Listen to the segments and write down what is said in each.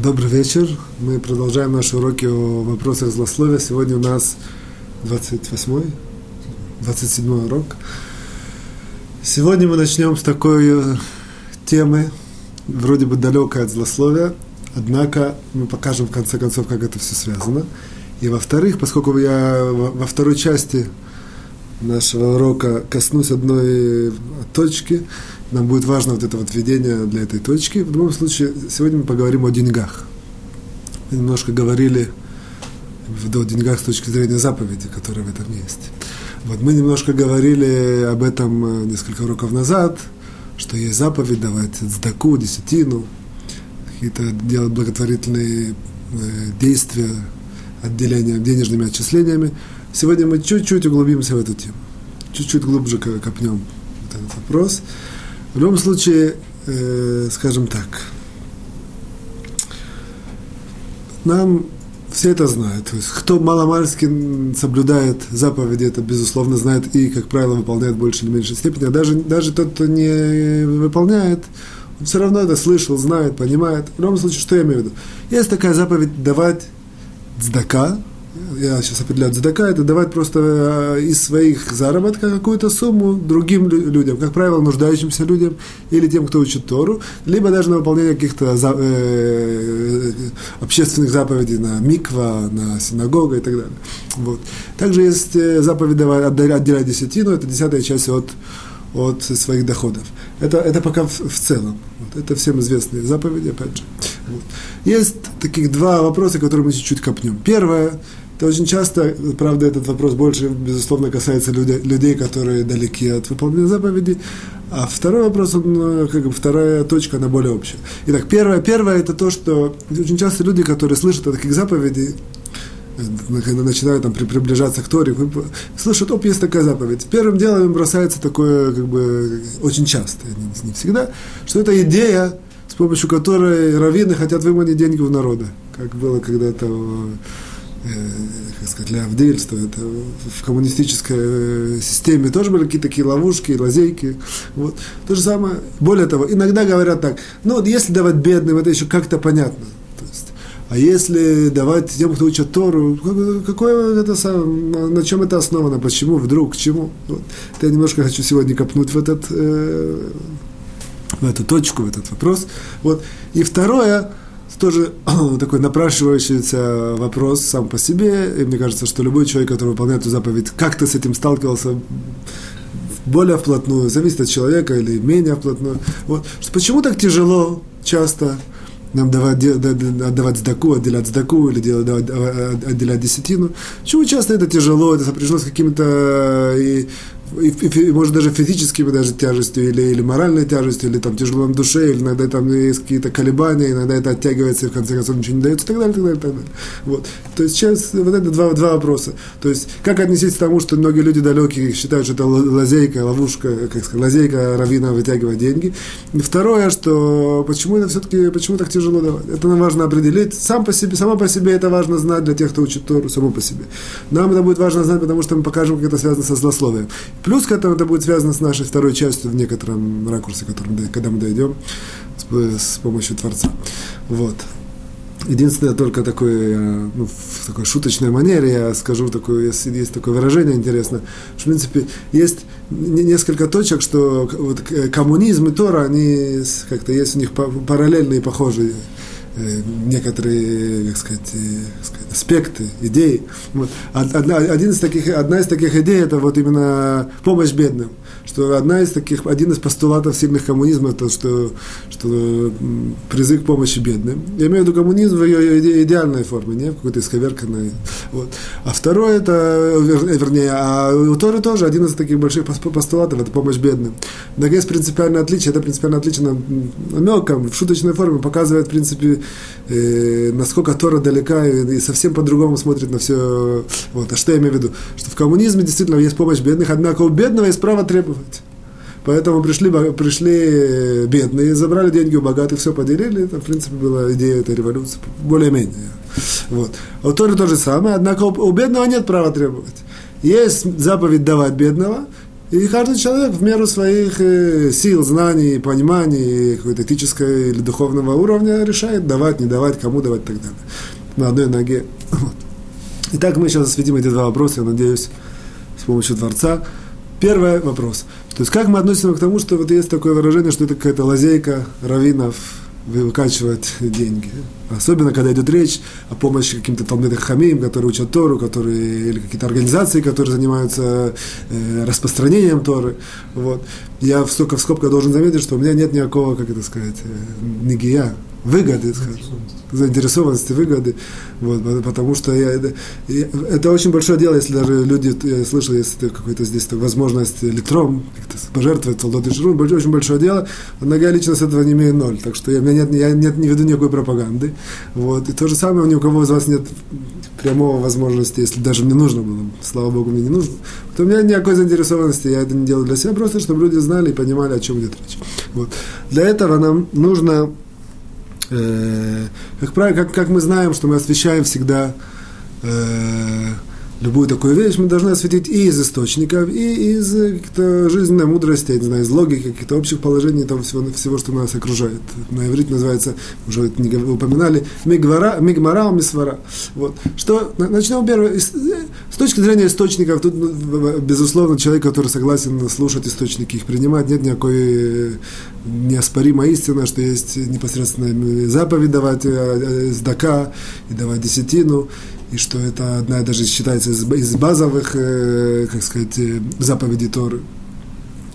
Добрый вечер. Мы продолжаем наши уроки о вопросах злословия. Сегодня у нас 28-й, 27-й урок. Сегодня мы начнем с такой э, темы, вроде бы далекой от злословия, однако мы покажем в конце концов, как это все связано. И во-вторых, поскольку я во второй части нашего урока коснусь одной точки, нам будет важно вот это вот введение для этой точки. В любом случае, сегодня мы поговорим о деньгах. Мы немножко говорили о деньгах с точки зрения заповеди, которые в этом есть. Вот мы немножко говорили об этом э, несколько уроков назад, что есть заповедь давать сдаку, десятину, какие-то делать благотворительные э, действия, отделения денежными отчислениями. Сегодня мы чуть-чуть углубимся в эту тему, чуть-чуть глубже копнем этот вопрос. В любом случае, э, скажем так, нам все это знают. То есть, кто маломальски соблюдает заповеди, это, безусловно, знает и, как правило, выполняет в большей или меньшей степени. А даже, даже тот, кто не выполняет, он все равно это слышал, знает, понимает. В любом случае, что я имею в виду? Есть такая заповедь давать цдака, я сейчас определяю, дзадака, это давать просто э, из своих заработка какую-то сумму другим людям, как правило, нуждающимся людям или тем, кто учит Тору, либо даже на выполнение каких-то за, э, э общественных заповедей на миква, на синагога и так далее. Вот. Также есть э, заповедь отделять десятину, это десятая часть от, от своих доходов. Это, это пока в, в целом. Вот. Это всем известные заповеди, опять же. Вот. Есть таких два вопроса, которые мы чуть-чуть копнем. Первое, это очень часто, правда, этот вопрос больше, безусловно, касается людей, людей которые далеки от выполнения заповедей. А второй вопрос, он, э, как бы вторая точка, она более общая. Итак, первое, первое это то, что очень часто люди, которые слышат о таких заповедей, э, начинают там, приближаться к Торе, слышат, оп, есть такая заповедь. Первым делом им бросается такое, как бы, очень часто, не, всегда, что это идея, с помощью которой раввины хотят выманить деньги в народа, как было когда-то как сказать, для Авдельства, это в коммунистической э, системе тоже были какие-то такие ловушки, лазейки. Вот. То же самое. Более того, иногда говорят так, ну вот если давать бедным, это еще как-то понятно. А если давать тем, кто учат Тору, какое это самое, на чем это основано, почему, вдруг, к чему? Вот. Я немножко хочу сегодня копнуть в этот э, в эту точку, в этот вопрос. Вот. И второе, тоже такой напрашивающийся вопрос сам по себе. И мне кажется, что любой человек, который выполняет эту заповедь, как-то с этим сталкивался более вплотную, зависит от человека или менее вплотную. Вот. Почему так тяжело часто нам давать, отдавать сдаку, отделять сдаку или делать, отделять десятину. Почему часто это тяжело, это сопряжено с какими-то и и, и, может даже физическими даже тяжестью или, или моральной тяжестью, или там тяжело на душе, или иногда там есть какие-то колебания, иногда это оттягивается, и в конце концов ничего не дается, и так далее, и так далее, и так далее. Вот. То есть сейчас вот это два, два вопроса. То есть как отнестись к тому, что многие люди далекие считают, что это лазейка, ловушка, как сказать, лазейка равина вытягивать деньги. И второе, что почему это все-таки, почему так тяжело давать? Это нам важно определить. Сам по себе, само по себе это важно знать для тех, кто учит Тору, само по себе. Нам это будет важно знать, потому что мы покажем, как это связано со злословием. Плюс к этому это будет связано с нашей второй частью в некотором ракурсе, которым, когда мы дойдем с, с помощью Творца. Вот. Единственное, только такое, э, ну, в такой шуточной манере я скажу, такое, есть, есть такое выражение интересное, что, в принципе, есть несколько точек, что вот коммунизм и Тора, они как-то есть у них параллельные и похожие Э, некоторые, как сказать, э, как сказать аспекты, идеи. Вот. Одна, один из таких, одна из таких идей это вот именно помощь бедным. Что одна из таких, один из постулатов сильных коммунизма, это что, что призыв к помощи бедным. Я имею в виду коммунизм в ее идеальной форме, не в какой-то исковерканной. Вот. А второе это, вернее, а у Торы тоже один из таких больших постулатов это помощь бедным. Но есть принципиальное отличие, это принципиальное отличие на, на мелком, в шуточной форме показывает, в принципе, э, насколько Тора далека и, и совсем по-другому смотрит на все. Вот. А что я имею в виду? Что в коммунизме действительно есть помощь бедных, однако у бедного есть право требовать. Поэтому пришли, пришли бедные, забрали деньги у богатых, все поделили. Это, в принципе, была идея этой революции. Более-менее. Вот. А у Торы то же самое, однако у, у бедного нет права требовать. Есть заповедь давать бедного, И каждый человек в меру своих э, сил, знаний, пониманий, какой-то этического или духовного уровня решает давать, не давать, кому давать и так далее. На одной ноге. Вот. Итак, мы сейчас осветим эти два вопроса, я надеюсь, с помощью Творца. Первый вопрос. То есть, как мы относимся к тому, что вот есть такое выражение, что это какая-то лазейка раввинов, выкачивать деньги. Особенно, когда идет речь о помощи каким-то талмидам хамим, которые учат Тору, которые, или какие-то организации, которые занимаются э, распространением Торы. Вот. Я в, в скобках должен заметить, что у меня нет никакого, как это сказать, э, нигия, выгоды, заинтересованности, выгоды, вот, потому что я, это очень большое дело, если даже люди, я слышал, если какой-то здесь возможность электрон пожертвовать солдаты Ширун, очень большое дело, однако я лично с этого не имею ноль, так что я, у меня нет, я нет, не веду никакой пропаганды, вот, и то же самое, ни у кого из вас нет прямого возможности, если даже мне нужно было, слава богу, мне не нужно, то у меня никакой заинтересованности, я это не делаю для себя, просто чтобы люди знали и понимали, о чем идет речь. Вот. Для этого нам нужно э, как как, как мы знаем, что мы освещаем всегда э, любую такую вещь, мы должны осветить и из источников, и из каких-то жизненной мудрости, я не знаю, из логики, каких-то общих положений того всего, всего, что нас окружает. На иврите называется, уже это не упоминали, мигвара, мигмара, мисвара. Вот. Что, начнем первое, с точки зрения источников, тут, безусловно, человек, который согласен слушать источники, их принимать, нет никакой неоспоримой истины, что есть непосредственно заповедь давать э, сдака и давать десятину, и что это одна даже считается из, базовых, э, как сказать, э, заповедей Торы.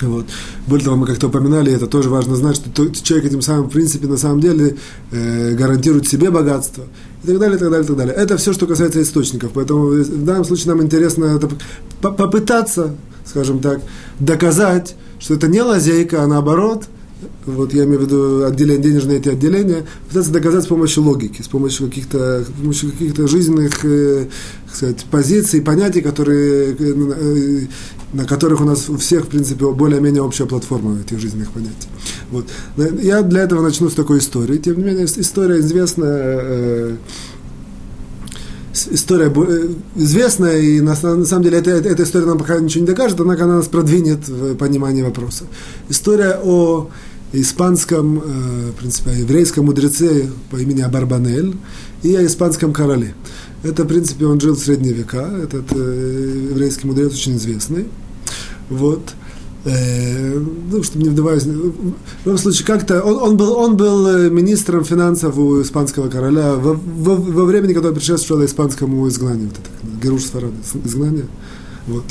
Вот. Более того, мы как-то упоминали, это тоже важно знать, что человек этим самым, в принципе, на самом деле э, гарантирует себе богатство. И так далее, и так далее, и так далее. Это все, что касается источников. Поэтому в данном случае нам интересно это попытаться, скажем так, доказать, что это не лазейка, а наоборот – вот я имею в виду отделение, денежные эти отделения, пытаться доказать с помощью логики, с помощью каких-то, с помощью каких-то жизненных э, сказать, позиций, понятий, которые, э, э, на которых у нас у всех, в принципе, более-менее общая платформа этих жизненных понятий. Вот. Я для этого начну с такой истории. Тем не менее, история известная, э, история э, известная, и на, на самом деле эта, эта история нам пока ничего не докажет, однако она нас продвинет в понимании вопроса. История о испанском, э, в принципе, о еврейском мудреце по имени Абарбанель и о испанском короле. Это, в принципе, он жил в средние века, этот э, еврейский мудрец очень известный. Вот. Э, ну, чтобы не вдаваясь, в любом случае, как-то он, он, был, он был министром финансов у испанского короля во, во, во времени, когда предшествовало испанскому изгнанию, вот это, Геруш изгнание. Вот.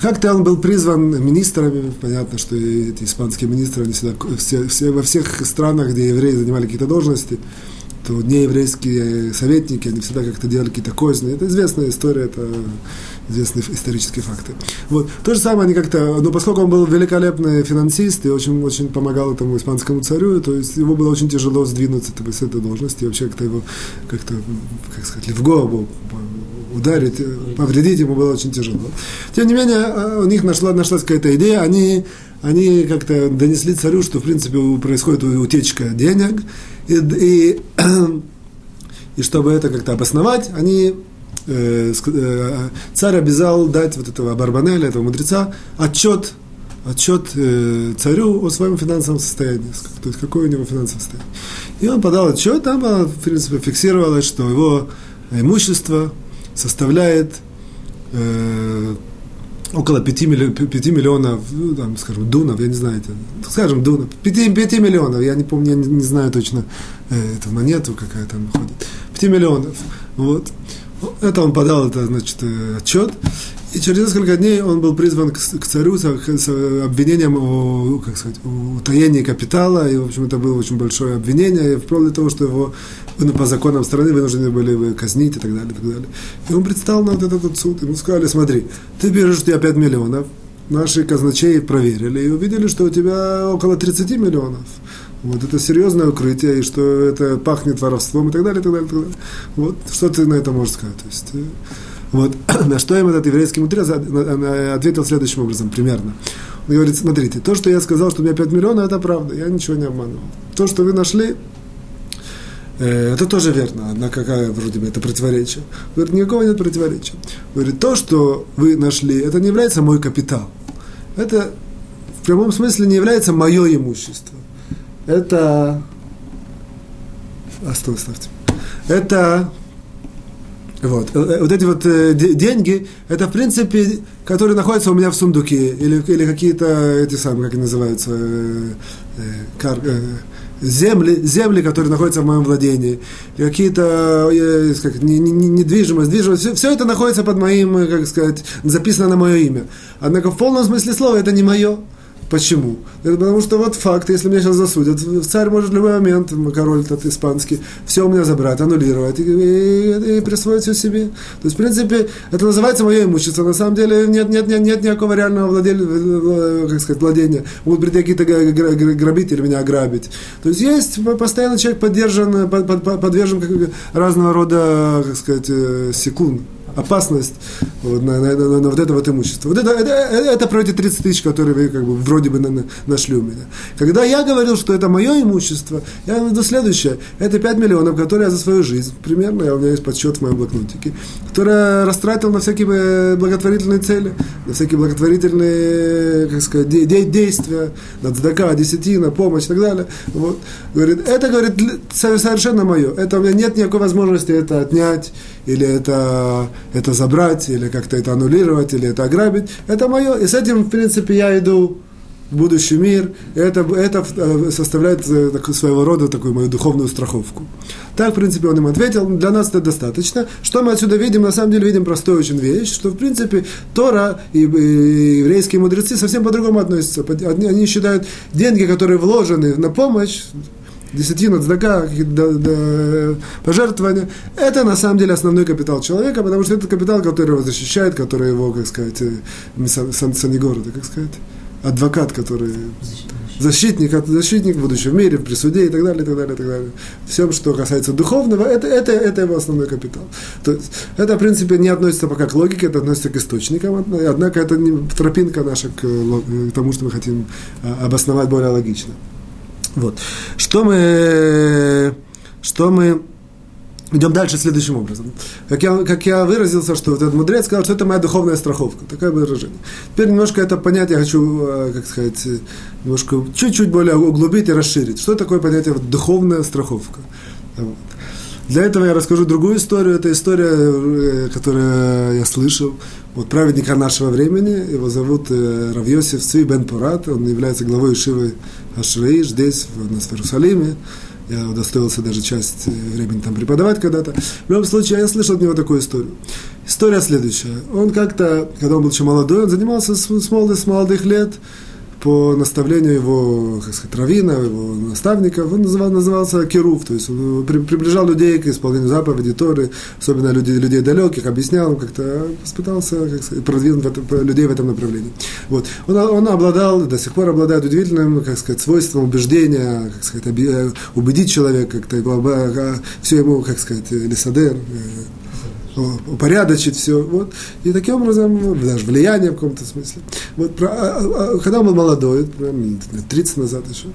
Как-то он был призван министрами, понятно, что эти испанские министры, они всегда, все, все, во всех странах, где евреи занимали какие-то должности, то нееврейские советники, они всегда как-то делали какие-то козни. Это известная история, это известные исторические факты. Вот. То же самое они как-то, но поскольку он был великолепный финансист и очень, очень помогал этому испанскому царю, то есть его было очень тяжело сдвинуться с этой должности, и вообще как-то его, как-то, как сказать, в голову ударить, повредить ему было очень тяжело. Тем не менее, а, у них нашла, нашлась какая-то идея, они, они как-то донесли царю, что, в принципе, происходит утечка денег, и, и, и чтобы это как-то обосновать, они э, э, царь обязал дать вот этого Барбанеля, этого мудреца, отчет, отчет э, царю о своем финансовом состоянии, то есть какое у него финансовое состояние. И он подал отчет, там, в принципе, фиксировалось, что его имущество составляет э, около 5, миллион, 5 миллионов, ну, там, скажем, дунов, я не знаю, это, скажем, дунов, 5, 5 миллионов, я не помню, я не, не знаю точно э, эту монету, какая там ходит, 5 миллионов, вот. Это он подал, это, значит, э, отчет, и через несколько дней он был призван к, царю с, обвинением о, как сказать, утаении капитала, и, в общем, это было очень большое обвинение, и вплоть до того, что его ну, по законам страны вынуждены были казнить и так далее, и так далее. И он предстал на вот этот суд, ему сказали, смотри, ты берешь у тебя 5 миллионов, наши казначеи проверили и увидели, что у тебя около 30 миллионов. Вот это серьезное укрытие, и что это пахнет воровством и так далее, и так далее, и так далее. Вот что ты на это можешь сказать? То есть, э, вот, на что им этот еврейский мудрец ответил следующим образом, примерно. Он говорит, смотрите, то, что я сказал, что у меня 5 миллионов, это правда, я ничего не обманывал. То, что вы нашли, э, это тоже верно, однако какая вроде бы это противоречие. Говорит, никакого нет противоречия. Говорит, то, что вы нашли, это не является мой капитал. это в прямом смысле не является мое имущество. Это... А, стой, ставьте. Это вот. Э, э, вот эти вот э, деньги, это в принципе, которые находятся у меня в сундуке, или, или какие-то эти самые, как они называются, кар, земли, земли, которые находятся в моем владении, какие-то как, не, недвижимость, движимость, все, все это находится под моим, как сказать, записано на мое имя. Однако в полном смысле слова это не мое. Почему? Потому что вот факт, если меня сейчас засудят, царь может в любой момент, король этот испанский, все у меня забрать, аннулировать и, и, и присвоить все себе. То есть, в принципе, это называется мое имущество. На самом деле нет, нет, нет, нет никакого реального владения, как сказать, владения. Могут прийти какие-то грабители меня ограбить. То есть есть постоянно человек поддержан, подвержен разного рода, как сказать, э, секунд опасность вот, на, на, на, на вот это вот имущество. Вот это, это, это про эти 30 тысяч, которые вы как бы вроде бы на, на, нашли у меня. Когда я говорил, что это мое имущество, я имею в виду следующее. Это 5 миллионов, которые я за свою жизнь, примерно, у меня есть подсчет в моем блокнотике, которые растратил на всякие э, благотворительные цели, на всякие благотворительные, как сказать, де, де, действия, на цдака, десятина, помощь и так далее. Вот. Говорит, это, говорит, совершенно мое. Это у меня нет никакой возможности это отнять, или это, это забрать, или как-то это аннулировать, или это ограбить. Это мое. И с этим, в принципе, я иду в будущий мир. Это, это э, составляет э, своего рода такую мою духовную страховку. Так, в принципе, он им ответил. Для нас это достаточно. Что мы отсюда видим? На самом деле видим простую очень вещь, что, в принципе, Тора и, и еврейские мудрецы совсем по-другому относятся. Они считают деньги, которые вложены на помощь, десятина, цдака, пожертвования, это на самом деле основной капитал человека, потому что это капитал, который его защищает, который его, как сказать, э, санигор, как сказать, адвокат, который защитник, защитник в будущем мире, при суде и так далее, и так далее, и так далее. Всем, что касается духовного, это, это, это его основной капитал. То есть, это, в принципе, не относится пока к логике, это относится к источникам, однако это не тропинка наша к, к тому, что мы хотим а, обосновать более логично. Вот. Что мы, что мы Идем дальше следующим образом. Как я, как я выразился, что вот этот мудрец сказал, что это моя духовная страховка. Такое выражение. Теперь немножко это понятие я хочу, э, как сказать, немножко чуть-чуть более углубить и расширить. Что такое понятие духовная страховка? Вот. Для этого я расскажу другую историю. Это история, э, которую я слышал от праведника нашего времени. Его зовут э, Равьосиф Цви Бен Пурат. Он является главой Ишивы Ашраи здесь, у нас в Иерусалиме. Я удостоился даже часть времени там преподавать когда-то. В любом случае, я слышал от него такую историю. История следующая. Он как-то, когда он был еще молодой, он занимался с, с молодых лет по наставлению его, как сказать, равина, его наставника, он называл, назывался Керув, то есть он при, приближал людей к исполнению заповедей Торы, особенно людей, людей далеких, объяснял, как-то пытался как продвинуть этом, людей в этом направлении. Вот. Он, он обладал, до сих пор обладает удивительным, как сказать, свойством убеждения, как сказать, убедить человека, как-то, все ему, как сказать, лисадер, упорядочить все. Вот. И таким образом, даже влияние в каком-то смысле. Вот, про, а, а, когда он был молодой, лет 30 назад еще,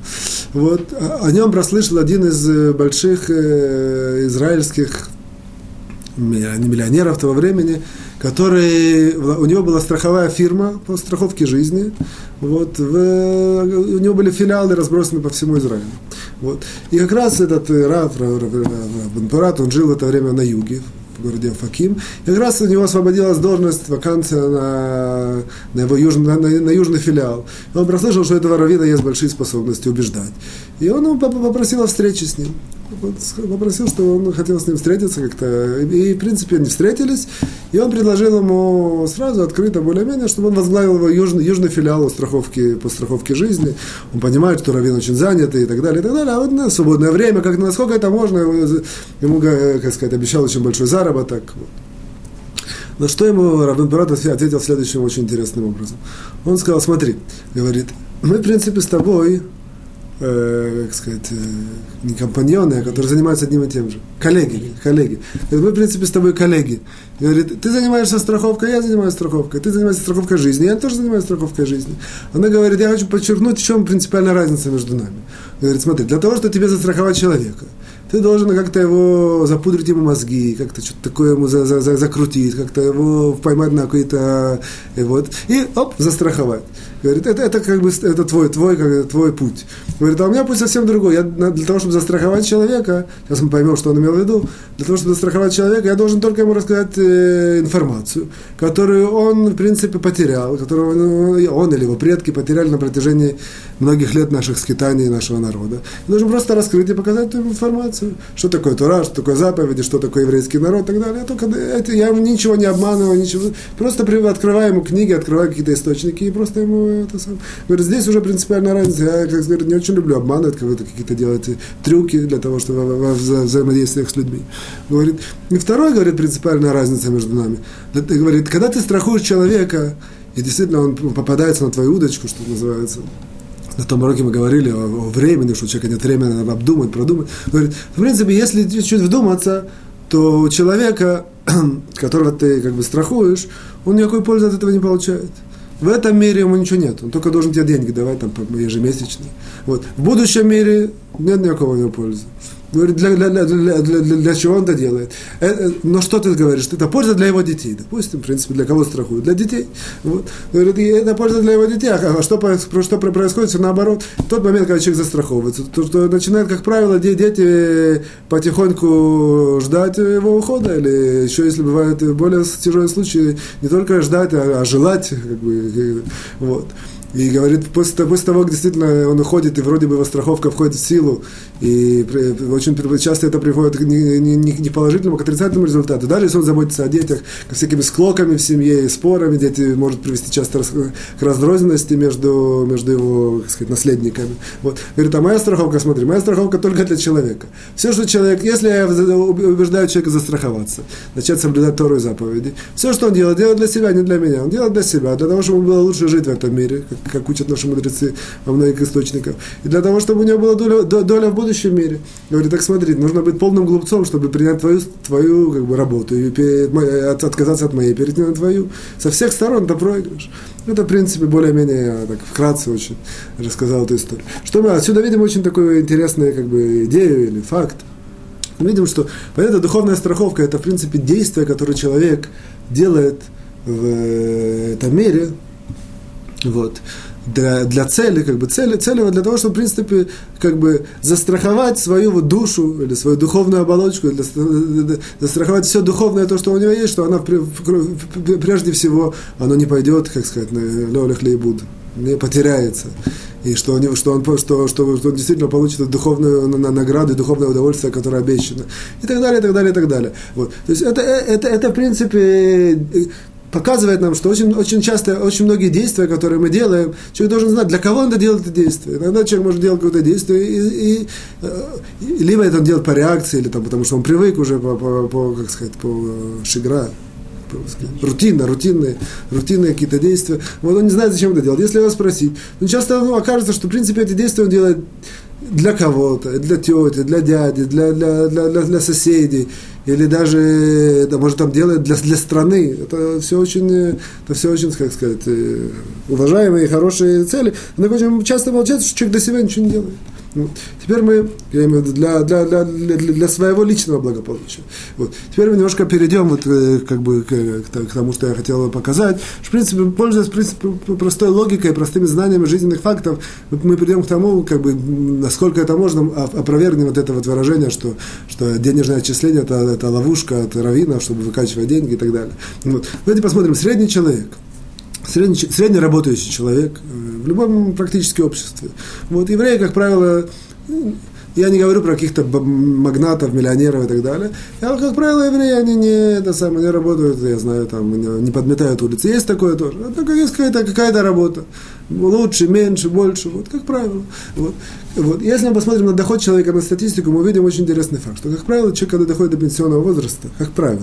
вот, о нем прослышал один из э, больших э, израильских миллионеров того времени, который, у него была страховая фирма по страховке жизни, вот, в, у него были филиалы разбросаны по всему Израилю. Вот. И как раз этот Рав, Рав, Рав, Рав, Рав он жил в это время на юге, городе Факим. И как раз у него освободилась должность, вакансия на, на его южный, на, на, южный филиал. И он прослышал, что у этого раввина есть большие способности убеждать. И он попросил о встрече с ним. Попросил, что он хотел с ним встретиться как-то. И, в принципе, они встретились. И он предложил ему сразу, открыто, более-менее, чтобы он возглавил его южный, южный филиал страховки, по страховке жизни. Он понимает, что Равин очень занят и так далее, и так далее. А вот на свободное время, как насколько это можно, ему, как сказать, обещал очень большой заработок. На что ему Равин Барат ответил следующим очень интересным образом. Он сказал, смотри, говорит, мы, в принципе, с тобой э, как сказать, э, не компаньоны, а которые занимаются одним и тем же. Коллеги, коллеги. Мы, в принципе, с тобой коллеги. Говорит, ты занимаешься страховкой, я занимаюсь страховкой. Ты занимаешься страховкой жизни, я тоже занимаюсь страховкой жизни. Она говорит, я хочу подчеркнуть, в чем принципиальная разница между нами. Говорит, смотри, для того, чтобы тебе застраховать человека, ты должен как-то его запудрить ему мозги, как-то что-то такое ему за, за, за, закрутить, как-то его поймать на какой-то, и вот, и оп, застраховать. Говорит, это, это как бы это твой, твой, как, твой путь. Говорит, а у меня путь совсем другой. Я для того, чтобы застраховать человека, сейчас мы поймем, что он имел в виду, для того, чтобы застраховать человека, я должен только ему рассказать э, информацию, которую он, в принципе, потерял, которую он, он или его предки потеряли на протяжении многих лет наших скитаний нашего народа. Я должен просто раскрыть и показать эту информацию. Что такое Тура, что такое заповеди, что такое еврейский народ и так далее. Я, только, это, я ничего не обманываю, ничего. Просто открываю ему книги, открываю какие-то источники и просто ему это сам. Говорит, здесь уже принципиальная разница. Я, как говорит, не очень люблю обманывать, какие-то делать трюки для того, чтобы во, вза взаимодействиях с людьми. Говорит, и второй, говорит, принципиальная разница между нами. Говорит, когда ты страхуешь человека, и действительно он попадается на твою удочку, что называется, на том уроке мы говорили о, о времени, что у человека нет времени обдумать, продумать. Говорит, в принципе, если чуть-чуть вдуматься, то у человека, которого ты как бы страхуешь, он никакой пользы от этого не получает. В этом мире ему ничего нет. Он только должен тебе деньги давать там ежемесячно. Вот. В будущем мире нет никакого у него пользы. Говорит, для, для, для, для, для, чего он это делает? Это, но что ты говоришь? Это польза для его детей. Допустим, в принципе, для кого страхуют? Для детей. Вот. Говорит, это польза для его детей. А что, что происходит? Все наоборот. В тот момент, когда человек застраховывается, то, что начинает, как правило, дети потихоньку ждать его ухода. Или еще, если бывают более тяжелые случаи, не только ждать, а, а желать. Как бы, вот. И говорит, после, после того, как действительно он уходит, и вроде бы его страховка входит в силу, и очень часто это приводит к не, не, не положительному, а к отрицательному результату. Даже если он заботится о детях, к всякими склоками в семье и спорами, дети может привести часто к раздрозненности между, между его, так сказать, наследниками. Вот. Говорит, а моя страховка, смотри, моя страховка только для человека. Все, что человек, если я убеждаю человека застраховаться, начать соблюдать Тору заповеди, все, что он делает, делает для себя, не для меня. Он делает для себя, для того, чтобы было лучше жить в этом мире, как учат наши мудрецы во многих источниках. И для того, чтобы у него была доля, доля в будущем мире. Говорит, так смотри, нужно быть полным глупцом, чтобы принять твою, твою как бы, работу и от, отказаться от моей, перейти на твою. Со всех сторон это проигрыш. Это, в принципе, более-менее так вкратце очень рассказал эту историю. Что мы отсюда видим очень такую интересную как бы, идею или факт. Мы видим, что понятно, духовная страховка – это, в принципе, действие, которое человек делает в этом мире, вот, для, для цели, как бы цели, цели для того, чтобы, в принципе, как бы застраховать свою вот душу или свою духовную оболочку, для, застраховать все духовное, то, что у него есть, что она прежде всего, оно не пойдет, как сказать, на лёлях лейбуд, не потеряется. И что, он, что, он, что, что, он действительно получит духовную награду и духовное удовольствие, которое обещано. И так далее, и так далее, и так далее. Вот. То есть это, это, это, в принципе, показывает нам, что очень, очень часто, очень многие действия, которые мы делаем, человек должен знать, для кого он это делает это действие. Иногда человек может делать какое-то действие, и, и, и, либо это он делает по реакции, или там, потому что он привык уже по, по, по как сказать, по шигра, рутинно, рутинные, рутинные какие-то действия. Вот он не знает, зачем это делать. Если его спросить, ну, часто ну, окажется, что, в принципе, эти действия он делает для кого-то, для тети, для дяди, для, для, для, для, для соседей, или даже, да, может, там делает для, для страны. Это все очень, это все очень, как сказать, э, уважаемые, хорошие цели. Но очень часто получается, что человек для себя ничего не делает. Вот. Теперь мы, я имею в виду, для, для, для, для, своего личного благополучия. Вот. Теперь мы немножко перейдем вот, э, как бы, к, к тому, что я хотел показать. Что, в принципе, пользуясь в простой логикой, простыми знаниями жизненных фактов, мы придем к тому, как бы, насколько это можно, опровергнем вот это вот выражение, что, что денежное отчисление это, это ловушка от равина, чтобы выкачивать деньги и так далее. Вот. Давайте посмотрим. Средний человек – средний, средний работающий человек э, в любом практически обществе. Вот евреи, как правило, я не говорю про каких-то магнатов, миллионеров и так далее. А, как правило, евреи, они не, это самое, не работают, я знаю, там, не подметают улицы. Есть такое тоже. Только есть какая-то какая работа. Лучше, меньше, больше. Вот, как правило. Вот. Вот. Если мы посмотрим на доход человека, на статистику, мы увидим очень интересный факт, что, как правило, человек, когда доходит до пенсионного возраста, как правило,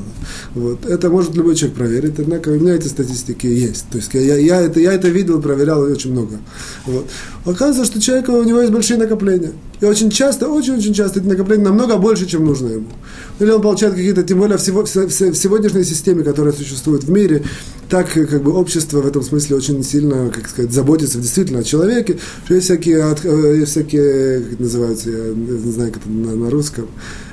вот, это может любой человек проверить, однако у меня эти статистики есть. То есть я, я, это, я это видел, проверял очень много. Вот. Оказывается, что человек, у него есть большие накопления. И очень часто, очень-очень часто эти накопления намного больше, чем нужно ему. Или он получает какие-то, тем более в, в, в сегодняшней системе, которая существует в мире, так как бы общество в этом смысле очень сильно, как сказать, заботится действительно о человеке, что есть всякие, есть всякие как это называется, я не знаю, как это на, на русском, Э,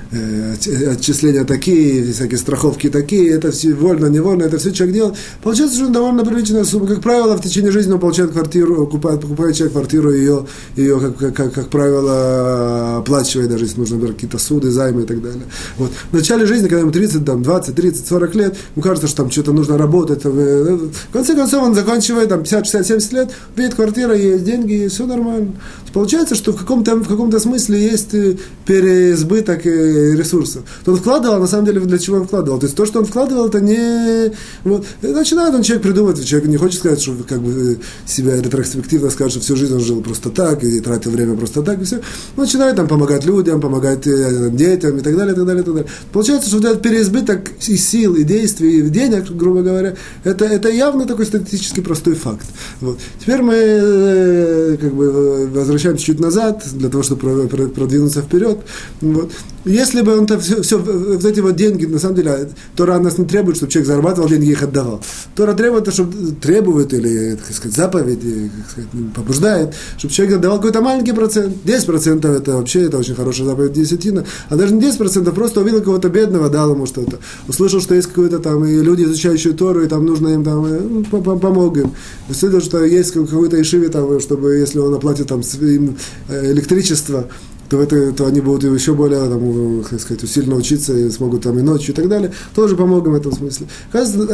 отчисления такие, всякие страховки такие, это все вольно, невольно, это все человек делает. Получается, что довольно приличная сумма. Как правило, в течение жизни он получает квартиру, покупает, покупает человек квартиру, ее, ее как, как, как, правило, оплачивает, даже если нужно например, какие-то суды, займы и так далее. Вот. В начале жизни, когда ему 30, там, 20, 30, 40 лет, ему кажется, что там что-то нужно работать. Э, в конце концов, он заканчивает там, 50, 60, 70 лет, видит квартира, есть деньги, и все нормально. Получается, что в каком-то, в каком-то смысле есть э, переизбыток ресурсов. То он вкладывал, на самом деле, для чего он вкладывал. То есть то, что он вкладывал, это не... Вот. Начинает он человек придумывать, человек не хочет сказать, что как бы себя ретроспективно скажет, что всю жизнь он жил просто так, и тратил время просто так, и все. начинает там помогать людям, помогать э, детям и так далее, и так далее, и так далее. Получается, что вот этот переизбыток и сил, и действий, и денег, грубо говоря, это, это явно такой статистически простой факт. Вот. Теперь мы э, как бы возвращаемся чуть назад, для того, чтобы продвинуться вперед. Вот. Если бы он все, все, вот эти вот деньги, на самом деле, Тора нас не требует, чтобы человек зарабатывал деньги и их отдавал. Тора требует, чтобы требует или, так сказать, заповеди, как сказать, ну, побуждает, чтобы человек отдавал какой-то маленький процент. 10% это вообще, это очень хорошая заповедь десятина. А даже не 10%, просто увидел кого-то бедного, дал ему что-то. Услышал, что есть какой-то там, и люди, изучающие Тору, и там нужно им там, ну, помог им. Услышал, что есть какой-то ишиве там, чтобы, если он оплатит там э, электричество, то, это, то они будут еще более, там, как сказать, усиленно учиться и смогут там и ночью и так далее, тоже помогут в этом смысле.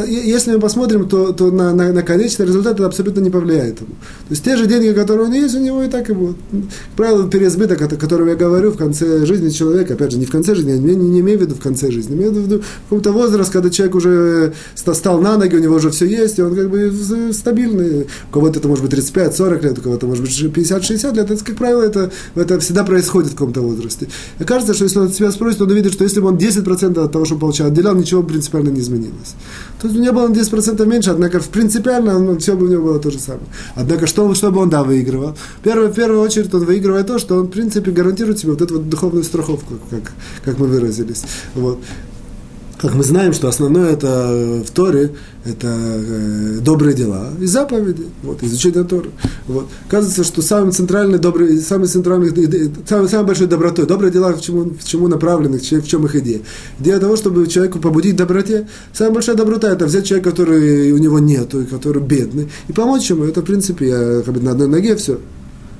Если мы посмотрим, то, то на, на, на конечный результат это абсолютно не повлияет. То есть те же деньги, которые он есть, у него и так и будут. Как правило, переизбыток, о котором я говорю, в конце жизни человека, опять же, не в конце жизни, я не, не имею в виду в конце жизни, имею в виду в каком-то возраст, когда человек уже стал на ноги, у него уже все есть, и он как бы стабильный. У кого-то это может быть 35-40 лет, у кого-то может быть 50-60 лет. Это, как правило, это, это всегда происходит происходит в каком-то возрасте. И кажется, что если он себя спросит, он увидит, что если бы он 10% от того, что получал, отделял, ничего принципиально не изменилось. То есть у него было на 10% меньше, однако принципиально ну, все бы у него было то же самое. Однако что, что бы он, да, выигрывал? Первое, в первую очередь он выигрывает то, что он, в принципе, гарантирует себе вот эту вот духовную страховку, как, как мы выразились. Вот. Как мы знаем, что основное это в Торе, это э, добрые дела и заповеди, вот, изучение Торы. Вот. Оказывается, что самый центральный, добрый, самый центральный, самый, самой большой добротой, добрые дела в чему, в чему направлены, в чем их идея? Идея того, чтобы человеку побудить доброте. Самая большая доброта – это взять человека, который у него нету, который бедный, и помочь ему. Это, в принципе, я, как бы, на одной ноге все.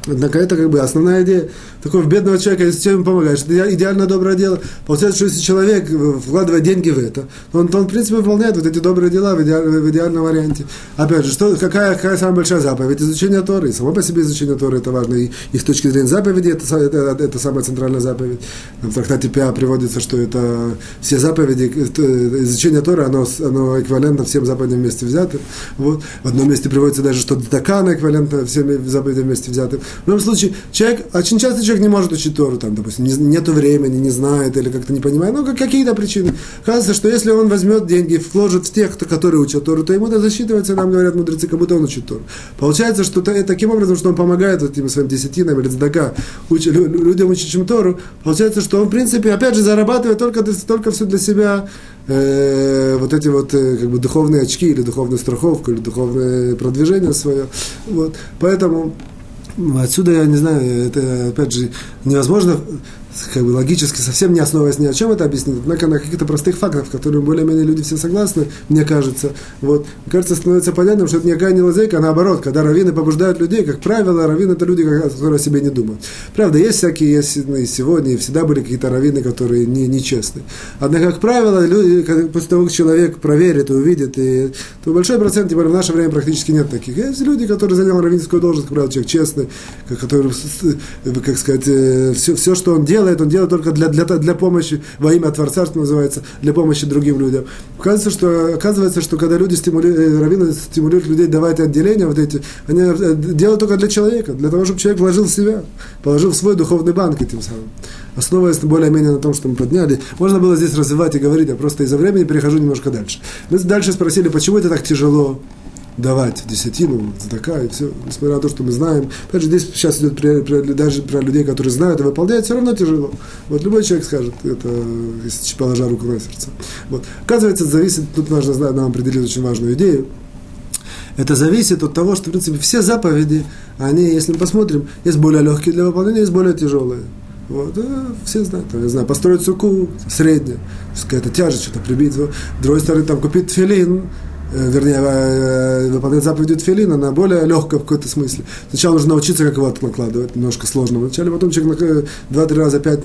Однако это как бы основная идея такого бедного человека, если чем помогаешь, это идеально доброе дело. Получается, что если человек вкладывает деньги в это, то он, то он в принципе, выполняет вот эти добрые дела в, идеаль, в идеальном варианте. Опять же, что, какая, какая самая большая заповедь? Изучение Торы. И само по себе изучение Торы это важно. И, и с точки зрения заповеди это, это, это, это самая центральная заповедь. В трактате Пиа приводится, что это все заповеди, изучение Торы, оно, оно эквивалентно всем заповедям вместе взятым. Вот. В одном месте приводится даже, что Дакана эквивалентно всем заповедям вместе взятым. В любом случае, человек, очень часто человек не может учить Тору, там, допустим, не, нету времени, не знает или как-то не понимает, ну, какие-то причины. Кажется, что если он возьмет деньги и вложит в тех, кто, которые учат Тору, то ему это засчитывается, нам говорят мудрецы, как будто он учит Тору. Получается, что то, таким образом, что он помогает этим своим десятинам или цдака уч, людям чем Тору, получается, что он, в принципе, опять же, зарабатывает только, только все для себя, э, вот эти вот э, как бы духовные очки или духовную страховку или духовное продвижение свое. Вот. Поэтому Отсюда, я не знаю, это, опять же, невозможно как бы логически, совсем не основываясь ни о чем это объяснить, однако на каких-то простых фактах, которые более-менее люди все согласны, мне кажется. Вот. Мне кажется, становится понятным, что это никакая не лазейка, а наоборот, когда раввины побуждают людей, как правило, раввины это люди, которые о себе не думают. Правда, есть всякие, есть ну, и сегодня, и всегда были какие-то раввины, которые не, нечестны. Однако, как правило, люди, после того, как человек проверит и увидит, и, то большой процент, тем более в наше время практически нет таких. Есть люди, которые заняли раввинскую должность, как правило, человек честный, который, как сказать, все, все, что он делает, делает, он делает только для, для, для помощи, во имя Творца, что называется, для помощи другим людям. Оказывается, что, оказывается, что когда люди стимулируют, э, раввины стимулируют людей давать отделения вот эти, они э, делают только для человека, для того, чтобы человек вложил в себя, положил в свой духовный банк этим самым. Основываясь более-менее на том, что мы подняли, можно было здесь развивать и говорить, я просто из-за времени перехожу немножко дальше. Мы дальше спросили, почему это так тяжело, давать десятину, задака и все, несмотря на то, что мы знаем. Опять же, здесь сейчас идет при, при, даже про людей, которые знают и выполняют, все равно тяжело. Вот любой человек скажет, это, если положа руку на сердце. Вот. Оказывается, зависит, тут нужно знать, нам определить очень важную идею. Это зависит от того, что, в принципе, все заповеди, они, если мы посмотрим, есть более легкие для выполнения, есть более тяжелые. Вот, да, все знают, я знаю, построить суку средняя, какая-то тяжесть, что-то прибить. С другой стороны, там купить филин, Э, вернее, э, выполнять заповедь Тфилин, она более легкая в какой-то смысле. Сначала нужно научиться, как его накладывать, немножко сложно вначале, потом человек 2-3 раза, 5,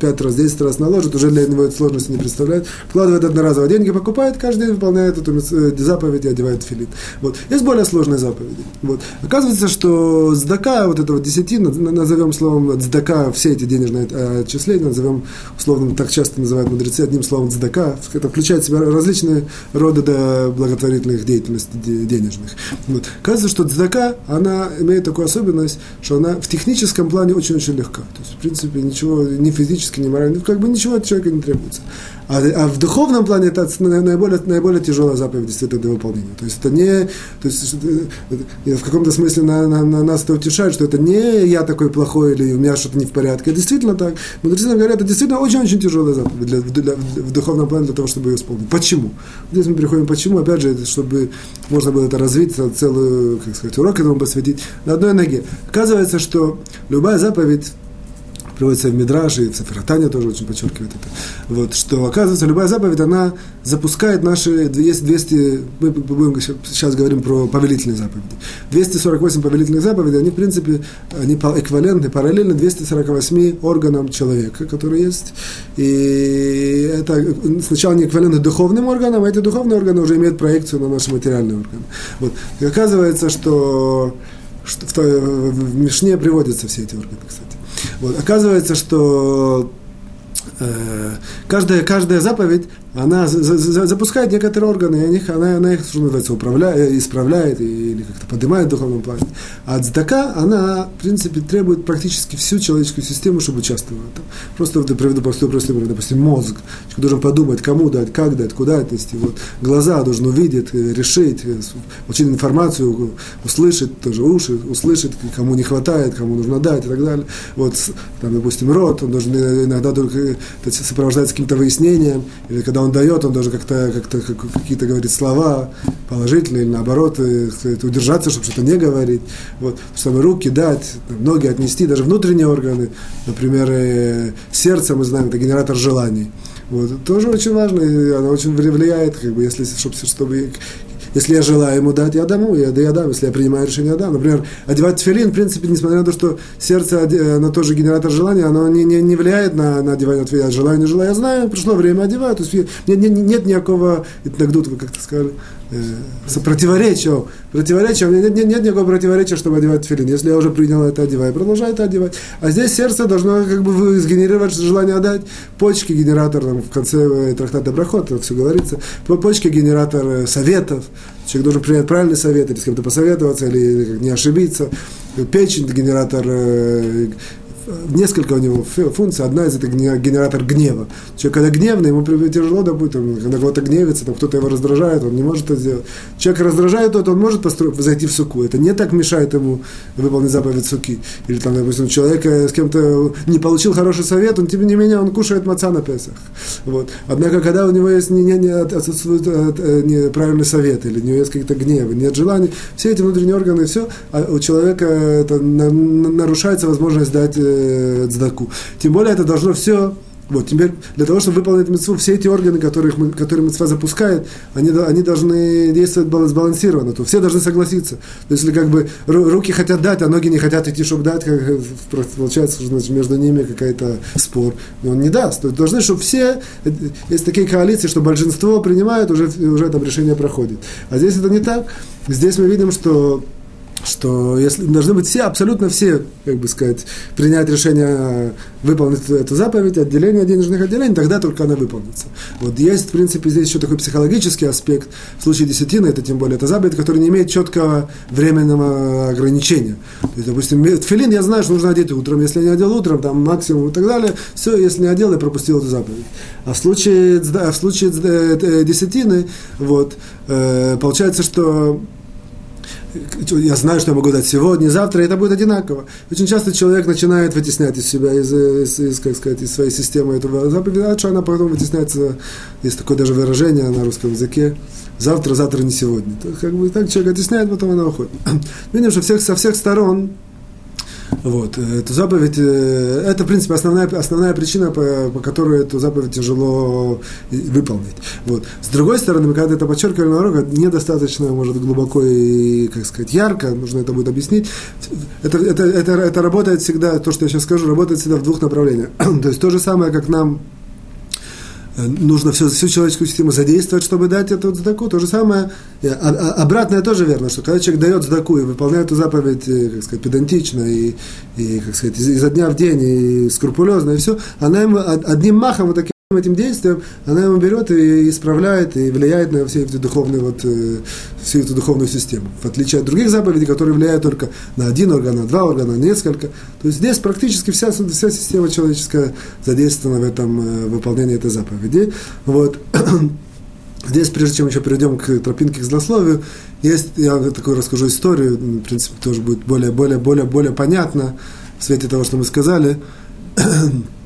5 раз, 10 раз наложит, уже для него это сложности не представляет, вкладывает одноразово деньги, покупает, каждый день выполняет эту э, заповедь и одевает филин. Вот. Есть более сложные заповеди. Вот. Оказывается, что сдака, вот этого десятина, назовем словом сдака все эти денежные отчисления, назовем условно, так часто называют мудрецы одним словом сдака, это включает в себя различные роды благотворительности благотворительных деятельностей денежных. Вот. Кажется, что цдака, она имеет такую особенность, что она в техническом плане очень-очень легка. То есть, в принципе, ничего ни физически, ни морально, как бы ничего от человека не требуется. А, а в духовном плане это наиболее, наиболее тяжелая заповедь действительно для выполнения. То есть это не, то есть в каком-то смысле на, на, на нас это утешает, что это не я такой плохой или у меня что-то не в порядке. Это действительно так. Мудрецы нам говорят, это действительно очень-очень тяжелая заповедь для, для, для, в духовном плане для того, чтобы ее исполнить. Почему? Здесь мы приходим, почему? Опять же, чтобы можно было это развить, целый, как сказать, урок этому посвятить. На одной ноге. Оказывается, что любая заповедь приводится в Мидраже, и в Сафиратане тоже очень подчеркивает это. Вот, что, оказывается, любая заповедь, она запускает наши, есть 200, мы будем сейчас говорим про повелительные заповеди. 248 повелительных заповедей, они, в принципе, они эквивалентны, параллельно 248 органам человека, которые есть. И это сначала не эквивалентны духовным органам, а эти духовные органы уже имеют проекцию на наши материальные органы. Вот. И оказывается, что, что в, в Мишне приводятся все эти органы, кстати. Вот. Оказывается, что э, каждая, каждая заповедь, она за, за, запускает некоторые органы, и них, она, она их, что называется, управляет, исправляет или как-то поднимает в духовном плане. А цдака, она, в принципе, требует практически всю человеческую систему, чтобы участвовать в этом. Просто вот, приведу простой, простой пример, допустим, мозг. Человек должен подумать, кому дать, как дать, куда отнести. Вот. Глаза должен увидеть, э, решить, э, получить информацию, услышать, тоже уши, услышать, кому не хватает, кому нужно дать и так далее. Вот, там, допустим, рот, он должен иногда только сопровождать каким-то выяснением, или когда он дает, он должен как-то, как-то какие-то говорить слова положительные или наоборот, э, удержаться, чтобы что-то не говорить. Вот, чтобы руки дать, ноги отнести, даже внутренние органы, например, э, сердце, мы знаем, это генератор желаний. Вот, тоже очень важно, и оно очень влияет, как бы, если, чтобы, чтобы если я желаю ему дать, я дам я, я дам. Если я принимаю решение, я дам. Например, одевать тфилин, в принципе, несмотря на то, что сердце, оно тоже генератор желания, оно не, не, не влияет на, на одевание. Я желаю, не желаю, я знаю, пришло время, одеваю. То есть нет, нет, нет никакого, как-то сказали, э, противоречия. Противоречия, нет, нет, нет никакого противоречия, чтобы одевать тфилин. Если я уже принял это, одеваю, продолжаю это одевать. А здесь сердце должно как бы сгенерировать желание отдать. Почки генератор, там, в конце э, трактата Брахот, все говорится, почки генератор э, советов. Человек должен принять правильный совет, или с кем-то посоветоваться, или, не ошибиться. Печень генератор несколько у него функций. Одна из это генератор гнева. Человек, когда гневный, ему тяжело, допустим, когда кого-то гневится, там кто-то его раздражает, он не может это сделать. Человек раздражает тот, он может построить, зайти в суку. Это не так мешает ему выполнить заповедь суки. Или там, допустим, человек с кем-то не получил хороший совет, он, тем не менее, он кушает маца на Песах. Вот. Однако, когда у него есть не, не, не, отсутствует э, неправильный совет, или у него есть какие-то гневы, нет желаний, все эти внутренние органы, все, а у человека это нарушается возможность дать э, цдаку. Тем более это должно все вот, теперь для того, чтобы выполнить митцву, все эти органы, которых которые митцва запускает, они, они должны действовать сбалансированно, то все должны согласиться. То есть, если как бы руки хотят дать, а ноги не хотят идти, чтобы дать, как, получается, значит, между ними какой-то спор. Но он не даст. То есть, должны, чтобы все, есть такие коалиции, что большинство принимают, уже, уже там решение проходит. А здесь это не так. Здесь мы видим, что что если должны быть все, абсолютно все, как бы сказать, принять решение выполнить эту заповедь, отделение денежных отделений, тогда только она выполнится. Вот есть, в принципе, здесь еще такой психологический аспект. В случае десятины, это тем более, это заповедь, которая не имеет четкого временного ограничения. То есть, допустим, филин я знаю, что нужно одеть утром, если я не одел утром, там максимум и так далее, все, если не одел, я пропустил эту заповедь. А в случае, в случае э, десятины, вот, э, получается, что я знаю, что я могу дать сегодня, завтра, и это будет одинаково. Очень часто человек начинает вытеснять из себя, из, из, из как сказать, из своей системы этого заповеди, а что она потом вытесняется, есть такое даже выражение на русском языке, завтра, завтра не сегодня. То, как бы так человек оттесняет, потом она уходит. Видим, что всех, со всех сторон вот. Э, эту заповедь, э, это, в принципе, основная, основная причина, по, по которой эту заповедь тяжело выполнить. Вот. С другой стороны, мы когда это подчеркивали на уроках, недостаточно, может, глубоко и, как сказать, ярко, нужно это будет объяснить. Это, это, это, это работает всегда, то, что я сейчас скажу, работает всегда в двух направлениях. то есть то же самое, как нам Э, нужно всю, всю человеческую систему задействовать, чтобы дать эту сдаку. То же самое, а, а, обратное тоже верно, что когда человек дает сдаку и выполняет эту заповедь, э, как сказать, педантично и, и как сказать, изо дня в день и скрупулезно, и все, она ему одним махом вот таким этим действием, она ему берет и исправляет, и влияет на все эти духовные, вот, э, всю эту духовную систему. В отличие от других заповедей, которые влияют только на один орган, на два органа, на несколько. То есть здесь практически вся, вся система человеческая задействована в этом э, выполнении этой заповеди. Вот. Здесь, прежде чем еще перейдем к тропинке к злословию, есть, я такую расскажу историю, в принципе, тоже будет более, более, более, более понятно в свете того, что мы сказали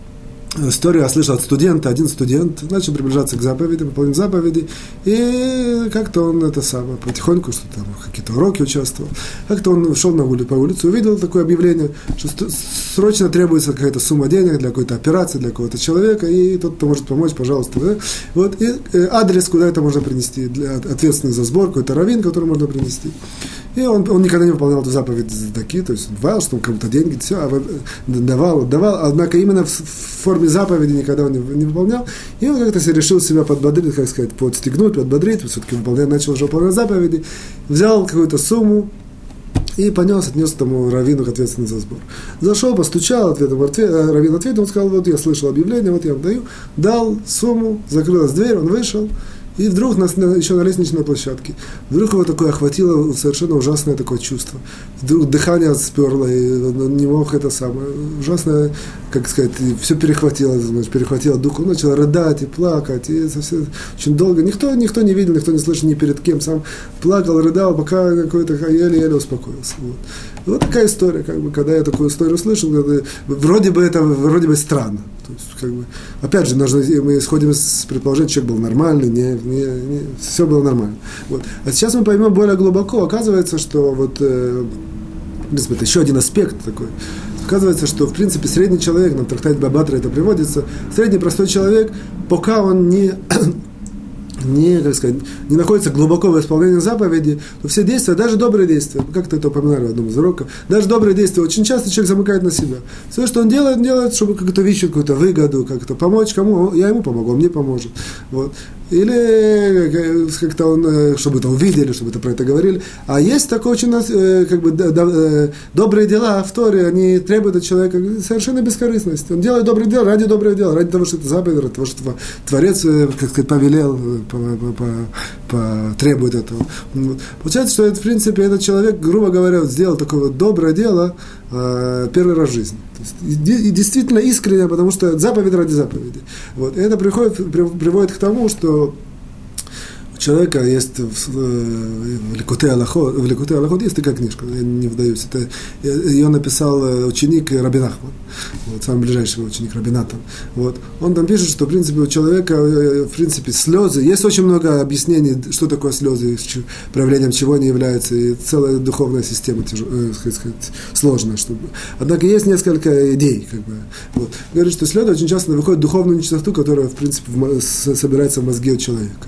историю я слышал от студента, один студент начал приближаться к заповеди, выполнять заповеди, и как-то он это самое, потихоньку, что там какие-то уроки участвовал, как-то он шел на улицу, по улице, увидел такое объявление, что срочно требуется какая-то сумма денег для какой-то операции, для какого-то человека, и тот, кто может помочь, пожалуйста. Да? Вот, и э, адрес, куда это можно принести, для, ответственный за сбор, какой-то равин, который можно принести. И он, он никогда не выполнял эту заповедь такие, то есть давал, что он кому-то деньги, все, а давал, давал, однако именно в, форме заповеди никогда он не, не выполнял. И он как-то решил себя подбодрить, как сказать, подстегнуть, подбодрить, все-таки выполнять, начал уже выполнять заповеди, взял какую-то сумму, и понес, отнес тому раввину ответственность за сбор. Зашел, постучал, ответом, ответ, э, раввин ответил, он сказал, вот я слышал объявление, вот я вам даю, дал сумму, закрылась дверь, он вышел, и вдруг на, еще на лестничной площадке, вдруг его такое охватило совершенно ужасное такое чувство. Вдруг дыхание сперло, и он не мог это самое. Ужасное, как сказать, все перехватило, значит, перехватило дух. Он начал рыдать и плакать, и это все очень долго. Никто, никто не видел, никто не слышал ни перед кем. Сам плакал, рыдал, пока какой-то еле-еле успокоился. Вот. Вот такая история, как бы, когда я такую историю слышал, вроде бы это вроде бы странно. То есть, как бы, опять же, нужно, мы исходим с предположения, человек был нормальный, не, не, не, все было нормально. Вот. А сейчас мы поймем более глубоко. Оказывается, что вот, э, в принципе, это еще один аспект такой. Оказывается, что, в принципе, средний человек, на трактате Бабатра это приводится, средний простой человек, пока он не не, как сказать, не находится глубоко в исполнении заповеди, то все действия, даже добрые действия, как-то это упоминали в одном из уроков, даже добрые действия, очень часто человек замыкает на себя. Все, что он делает, он делает, чтобы как-то видеть какую-то выгоду, как-то помочь кому, я ему помогу, он мне поможет. Вот. Или э, как-то он, э, чтобы это увидели, чтобы это про это говорили. А есть такое очень, э, как бы, добрые дела в Торе, они требуют от человека совершенно бескорыстности. Он делает добрые дела ради доброго дела, ради того, что это заповедь, ради того, что Творец, как сказать, повелел, требует этого. Получается, что это, в принципе, этот человек, грубо говоря, сделал такое вот доброе дело первый раз в жизни. И действительно искренне, потому что заповедь ради заповеди. Вот. И это приходит, приводит к тому, что человека есть в, в Ликуте Аллахот, в Ликуте Аллахот есть такая книжка, я не вдаюсь, это, ее написал ученик Рабинахман, вот, самый ближайший ученик Рабинатан. Вот. Он там пишет, что, в принципе, у человека, в принципе, слезы, есть очень много объяснений, что такое слезы, проявлением чего они являются, и целая духовная система тяж, э, сказать, сложная. Чтобы... Однако есть несколько идей. Как бы, вот. Говорит, что слезы очень часто выходят в духовную нечистоту, которая, в принципе, собирается в мозге у человека.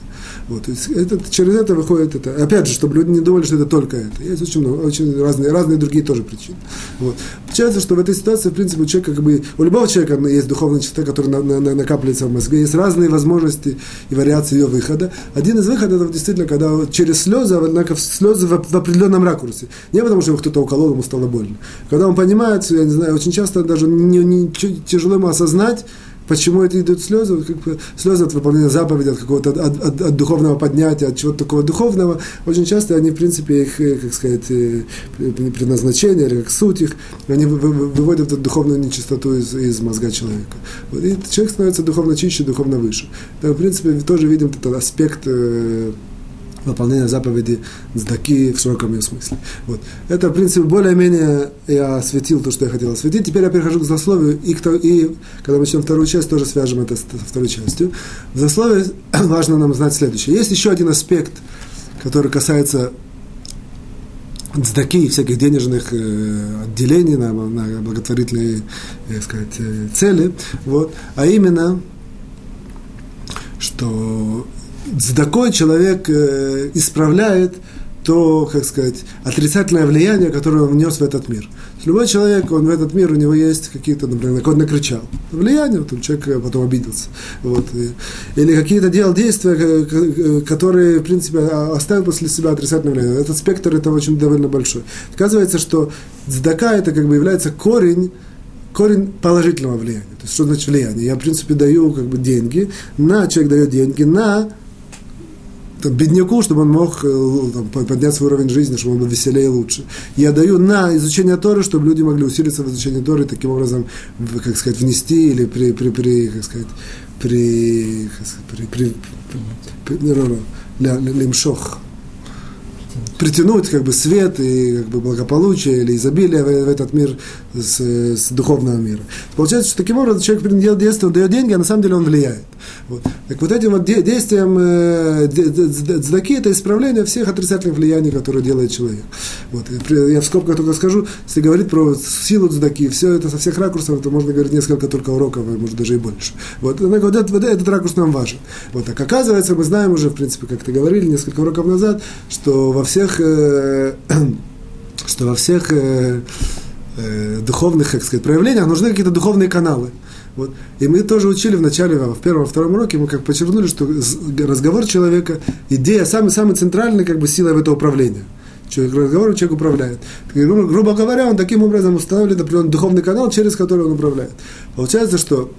Вот, то есть это, через это выходит это. Опять же, чтобы люди не думали, что это только это. Есть очень много, очень разные, разные другие тоже причины. Вот. Получается, что в этой ситуации, в принципе, у человека, как бы, у любого человека есть духовная частота, которая на, на, на, накапливается в мозге. Есть разные возможности и вариации ее выхода. Один из выходов, это действительно, когда через слезы, однако слезы в, в определенном ракурсе. Не потому, что его кто-то уколол, ему стало больно. Когда он понимает, я не знаю, очень часто даже не, не, тяжело ему осознать, Почему это идут слезы? Как бы, слезы от выполнения заповеди, от какого-то от, от, от духовного поднятия, от чего-то такого духовного. Очень часто они, в принципе, их, э, как сказать, э, предназначение, или как суть их, они выводят эту духовную нечистоту из, из мозга человека. Вот, и человек становится духовно чище, духовно выше. Так, в принципе, тоже видим этот аспект выполнение заповеди сдаки в широком ее смысле. Вот. Это, в принципе, более-менее я осветил то, что я хотел осветить. Теперь я перехожу к засловию, и, к, и когда мы начнем вторую часть, тоже свяжем это со второй частью. В засловии важно нам знать следующее. Есть еще один аспект, который касается цдаки всяких денежных э, отделений на, на благотворительные э, сказать, э, цели, вот, а именно, что цдакой человек э, исправляет то, как сказать, отрицательное влияние, которое он внес в этот мир. Любой человек, он в этот мир, у него есть какие-то, например, он накричал. Влияние, вот, человек потом обиделся. Вот. Или какие-то делал действия, которые, в принципе, оставил после себя отрицательное влияние. Этот спектр, это очень довольно большой. Оказывается, что дздака, это как бы является корень корень положительного влияния. То есть, что значит влияние? Я, в принципе, даю как бы деньги, на, человек дает деньги на там, бедняку, чтобы он мог э, там, поднять свой уровень жизни, чтобы он был веселее и лучше. Я даю на изучение Торы, чтобы люди могли усилиться в изучении Торы, таким образом, как сказать, внести или при, при, при как сказать, при, как сказать, при, при, при, при, при, лимшох, притянуть как бы свет и как бы благополучие или изобилие в, в этот мир с, с духовного мира. Получается, что таким образом человек делает действие, он дает деньги, а на самом деле он влияет. Вот. Так вот этим вот действием э, это исправление всех отрицательных влияний, которые делает человек. Вот. Я в скобках только скажу, если говорить про силу дздаки, все это со всех ракурсов, то можно говорить несколько только уроков, а может даже и больше. Вот. Вот этот, вот этот ракурс нам важен. Вот. Так оказывается, мы знаем уже, в принципе, как ты говорили несколько уроков назад, что во всех, э, что во всех э, э, духовных, как сказать, проявлениях нужны какие-то духовные каналы. Вот. И мы тоже учили в начале, в первом, втором уроке, мы как подчеркнули, что разговор человека, идея, самый, самый центральный как бы сила в это управление. Человек разговор, человек управляет. Грубо, грубо говоря, он таким образом устанавливает определенный духовный канал, через который он управляет. Получается, что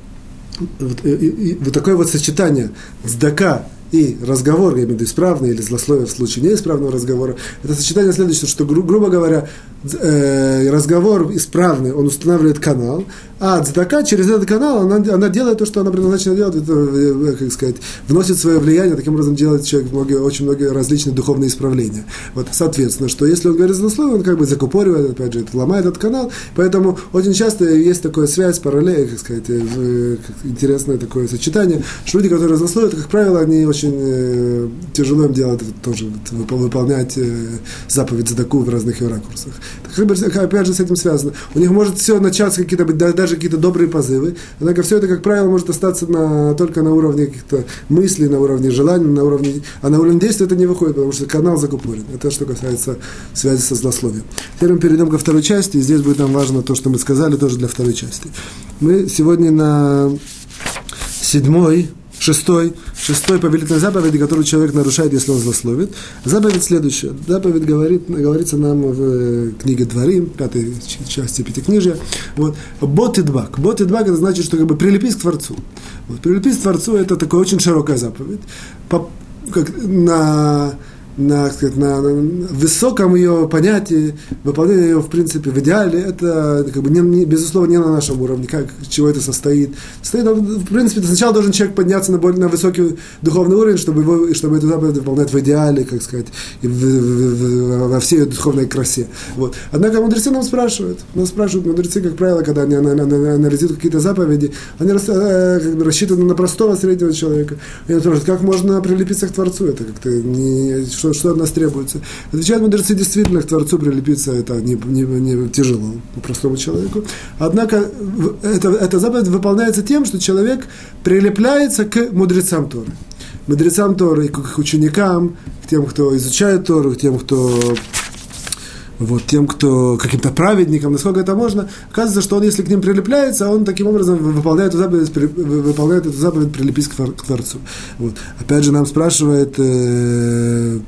вот, и, и, вот такое вот сочетание сдака и разговор, я имею в виду исправный или злословие в случае неисправного разговора, это сочетание следующее, что, гру, грубо говоря, э, разговор исправный, он устанавливает канал, а цдака через этот канал, она, она делает то, что она предназначена делать, это, э, как сказать, вносит свое влияние, таким образом делает человек многие, очень многие различные духовные исправления. Вот, соответственно, что если он говорит злословие, он как бы закупоривает, опять же, это ломает этот канал, поэтому очень часто есть такая связь, параллель, как сказать, э, интересное такое сочетание, что люди, которые злословят, как правило, они очень э, тяжело им делать тоже выполнять э, заповедь Задаку в разных ее ракурсах. Так, опять же, с этим связано. У них может все начаться какие-то даже какие-то добрые позывы. Однако все это, как правило, может остаться на, только на уровне каких-то мыслей, на уровне желаний, на уровне, а на уровне действия это не выходит, потому что канал закупорен. Это что касается связи со злословием. Теперь мы перейдем ко второй части, и здесь будет нам важно то, что мы сказали тоже для второй части. Мы сегодня на седьмой шестой, шестой повелительной заповеди, которую человек нарушает, если он злословит. Заповедь следующая. Заповедь говорит, говорится нам в э, книге Дворим, пятой части Пятикнижия. Вот. Бот и дбак. Бот и дбак это значит, что как бы прилепись к Творцу. Вот. Прилепись к Творцу это такая очень широкая заповедь. По, как, на на, сказать, на, на высоком ее понятии, выполнение ее, в принципе, в идеале, это, как бы, не, не, безусловно, не на нашем уровне, как, чего это состоит. состоит в принципе, сначала должен человек подняться на, более, на высокий духовный уровень, чтобы, его, чтобы эту заповедь выполнять в идеале, как сказать, и в, в, в, во всей ее духовной красе. Вот. Однако мудрецы нам спрашивают, нас спрашивают мудрецы, как правило, когда они анализируют какие-то заповеди, они э, как бы, рассчитаны на простого среднего человека. Они спрашивают, как можно прилепиться к Творцу, это как-то не, что, что от нас требуется. Отвечают мудрецы, действительно, к Творцу прилепиться это не, не, не тяжело простому человеку. Однако это, эта заповедь выполняется тем, что человек прилепляется к мудрецам Торы. Мудрецам Торы, к ученикам, к тем, кто изучает Тору, к тем, кто вот, тем, кто каким-то праведникам, насколько это можно, оказывается, что он, если к ним прилепляется, он таким образом выполняет эту заповедь, выполняет эту заповедь прилепись к Творцу. Вот. Опять же, нам спрашивает э,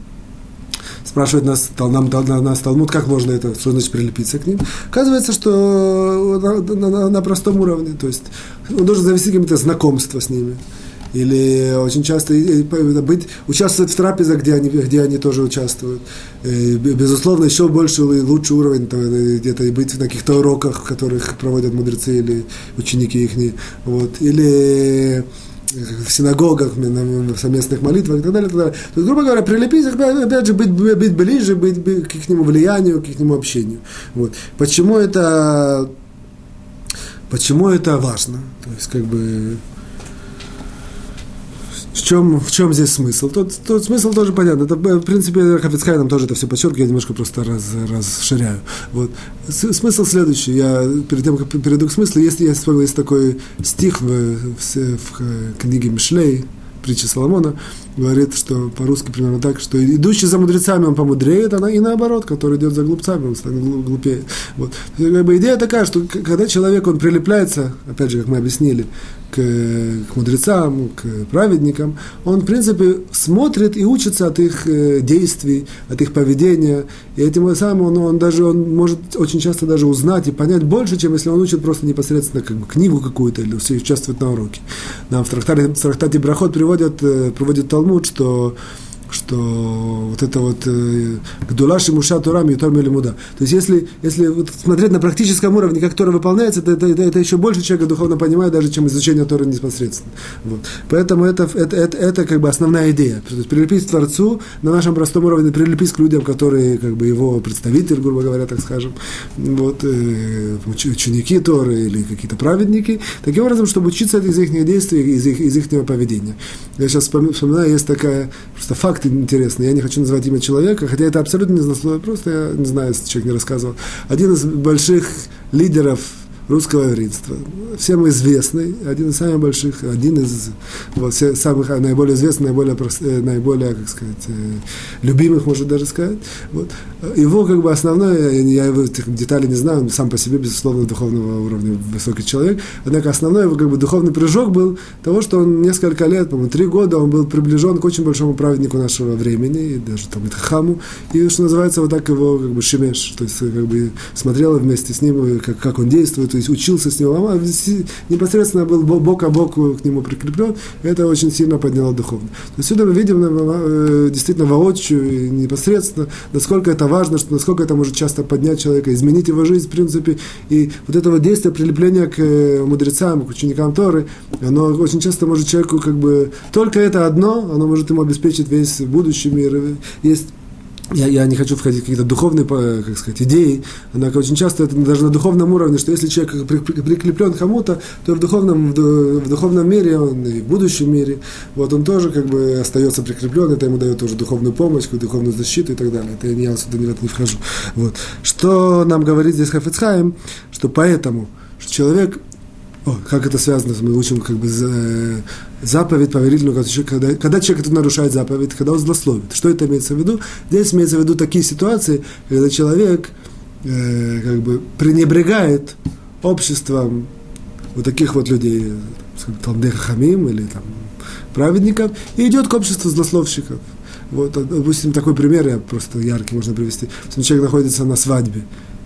спрашивает нас, нам, нас Талмуд, как можно это, что значит прилепиться к ним. Оказывается, что на, на, на простом уровне, то есть он должен завести какое-то знакомство с ними. Или очень часто быть, участвовать в трапезах, где они, где они тоже участвуют. И, безусловно, еще больше и лучший уровень, то, где-то быть на каких-то уроках, которых проводят мудрецы или ученики их. Вот. Или в синагогах, в совместных молитвах и так далее. И так далее. То есть, грубо говоря, прилепить, опять же, быть, быть ближе, быть, быть к нему влиянию, к нему общению. Вот. Почему это почему это важно? То есть, как бы, в чем, в чем здесь смысл? Тот, тот смысл тоже понятно. Это, в принципе, Хафицхай нам тоже это все подчеркивает, я немножко просто раз, расширяю. Вот. Смысл следующий. Я перед тем, как перейду к смыслу, есть, я вспомнил, есть такой стих в, в, в книге Мишлей, притча Соломона, говорит, что по-русски примерно так, что идущий за мудрецами он помудреет, она и наоборот, который идет за глупцами, он станет глупее. Вот. Как бы идея такая, что когда человек, он прилепляется, опять же, как мы объяснили, к, к мудрецам, к праведникам, он, в принципе, смотрит и учится от их э, действий, от их поведения, и этим самым он, он даже он может очень часто даже узнать и понять больше, чем если он учит просто непосредственно как бы, книгу какую-то или участвует на уроке. Нам в трактате, в трактате Брахот приводят, э, приводит Талмуд, что что вот это вот э, Гдулаш и Муша Турам и Торми Лимуда. То есть если, если вот смотреть на практическом уровне, как Тора выполняется, это, это, это, это еще больше человека духовно понимает, даже чем изучение Торы непосредственно. Вот. Поэтому это, это, это, это как бы основная идея. То есть прилепить к Творцу на нашем простом уровне, прилепить к людям, которые как бы его представитель, грубо говоря, так скажем, вот, э, ученики Торы или какие-то праведники, таким образом, чтобы учиться из их действий, из их, из их поведения. Я сейчас вспоминаю, есть такая просто факт, факт интересный. Я не хочу называть имя человека, хотя это абсолютно не злословие, просто я не знаю, если человек не рассказывал. Один из больших лидеров русского еврейства. Всем известный, один из самых больших, один из вот, самых наиболее известных, наиболее, э, наиболее, как сказать, э, любимых, можно даже сказать. Вот. Его как бы основное, я его этих деталей не знаю, он сам по себе, безусловно, духовного уровня высокий человек, однако основной его как бы духовный прыжок был того, что он несколько лет, по-моему, три года, он был приближен к очень большому праведнику нашего времени, и даже там хаму, и что называется, вот так его как бы шемеш, то есть как бы смотрела вместе с ним, как, как он действует, есть учился с него, а непосредственно был бок о бок к нему прикреплен, это очень сильно подняло духовно. Отсюда мы видим э, действительно воочию, непосредственно, насколько это важно, что насколько это может часто поднять человека, изменить его жизнь, в принципе, и вот это вот действие прилепления к э, мудрецам, к ученикам Торы, оно очень часто может человеку как бы, только это одно, оно может ему обеспечить весь будущий мир. Есть я, я не хочу входить в какие-то духовные, как сказать, идеи, однако очень часто это даже на духовном уровне, что если человек прикреплен к кому-то, то в духовном, в, духовном мире, он и в будущем мире, вот он тоже как бы остается прикреплен, это ему дает тоже духовную помощь, духовную защиту и так далее. Это я сюда не, не вхожу. Вот. Что нам говорит здесь Хафицхайм, что поэтому, что человек о, как это связано, мы учим как бы за, заповедь повелительную, когда, когда человек это нарушает заповедь, когда он злословит. Что это имеется в виду? Здесь имеется в виду такие ситуации, когда человек э, как бы пренебрегает обществом вот таких вот людей, Талдеха Хамим или там праведников, и идет к обществу злословщиков. Вот, допустим, такой пример я просто яркий можно привести. Человек находится на свадьбе,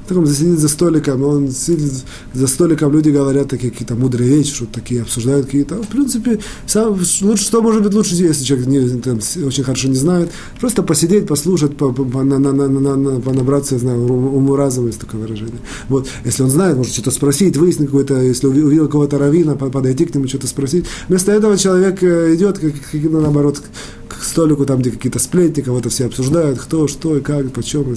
так он сидит за столиком, он сидит за столиком, люди говорят такие какие-то мудрые вещи, что такие обсуждают какие-то. В принципе, сам, лучше, что может быть лучше, если человек не, там, очень хорошо не знает, просто посидеть, послушать, по, по, на, на, на, на, на, понабраться, я знаю, уму разума, есть такое выражение. Вот, если он знает, может что-то спросить, выяснить какое-то, если увидел кого-то равина, подойти к нему, что-то спросить. Вместо этого человек э, идет, как, как, наоборот, к столику, там, где какие-то сплетни, кого-то все обсуждают, кто, что и как, почем.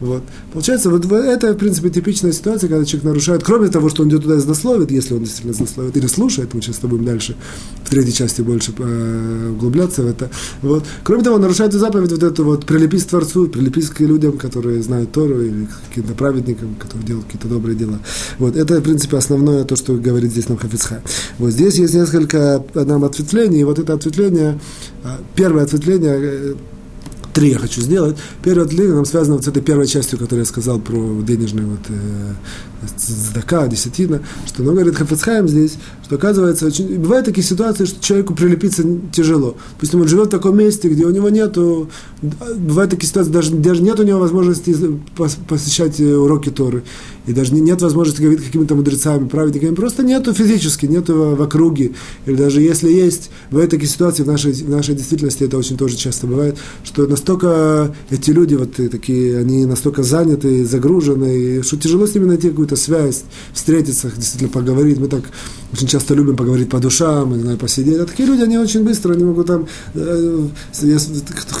Вот. Получается, вот это, в принципе, типичная ситуация, когда человек нарушает, кроме того, что он идет туда и злословит, если он действительно злословит, или слушает, мы сейчас с тобой дальше, в третьей части больше э, углубляться в это. Вот. Кроме того, нарушает и заповедь вот эту вот, прилепись к Творцу, прилепись к людям, которые знают Тору, или каким-то праведникам, которые делают какие-то добрые дела. Вот. Это, в принципе, основное то, что говорит здесь нам Хафицха. Вот здесь есть несколько нам ответвлений, и вот это ответвление, первое ответвление, э, три я хочу сделать. Первое ответвление нам связано вот с этой первой частью, которую я сказал про денежный вот, здака, десятина, что оно говорит Хафицхайм здесь, что оказывается, очень, бывают такие ситуации, что человеку прилепиться тяжело. Пусть он живет в таком месте, где у него нету, бывают такие ситуации, даже, даже нет у него возможности посещать э, уроки Торы, и даже нет возможности говорить какими-то мудрецами, праведниками, просто нету физически, нету в округе, или даже если есть, бывают такие ситуации в нашей, в нашей действительности, это очень тоже часто бывает, что настолько эти люди вот такие, они настолько заняты, загружены, что тяжело с ними найти какую-то какую-то связь, встретиться, действительно поговорить. Мы так очень часто любим поговорить по душам, знаю, посидеть. А такие люди, они очень быстро, они могут там, э,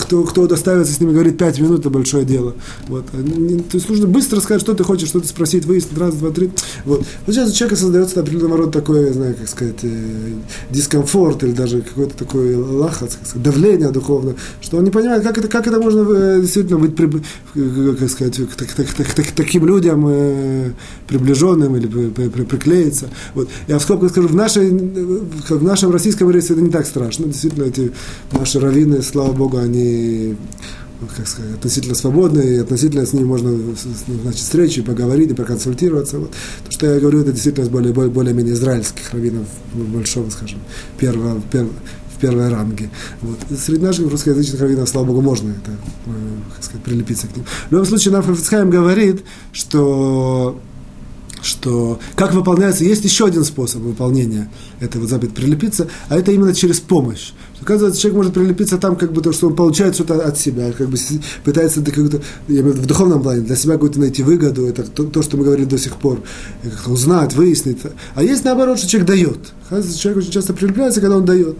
кто, кто удостаивается с ними говорить пять минут, это большое дело. Вот. То есть нужно быстро сказать, что ты хочешь, что-то спросить, выяснить, раз, два, три. Вот. Вот сейчас у человека создается определенного рода такое, знаю, как сказать, э, дискомфорт или даже какой-то такой лахац, давление духовное, что он не понимает, как это, как это можно э, действительно быть, при, как сказать, к, к, к, к, к таким людям э, приближенным или при, при, при, приклеиться. Вот. Я в скобках скажу, в, нашей, в нашем российском рейсе это не так страшно. Действительно, эти наши раввины, слава Богу, они как сказать, относительно свободные, и относительно с ними можно значит, встречи, поговорить и проконсультироваться. Вот. То, что я говорю, это действительно более, более, более-менее израильских раввинов большого, скажем, первого, первого, в первой ранге. Вот. Среди наших русскоязычных раввинов, слава Богу, можно это, э, как сказать, прилепиться к ним. В любом случае, нам Фафицхайм говорит, что что как выполняется, есть еще один способ выполнения этого вот заповедь прилепиться, а это именно через помощь. Оказывается, человек может прилепиться там, как бы то, что он получает что-то от себя, как бы пытается как-то, я имею в, виду, в духовном плане, для себя какую-то найти выгоду, это то, то что мы говорили до сих пор, как-то узнать, выяснить. А есть наоборот, что человек дает. Человек очень часто прилепляется, когда он дает.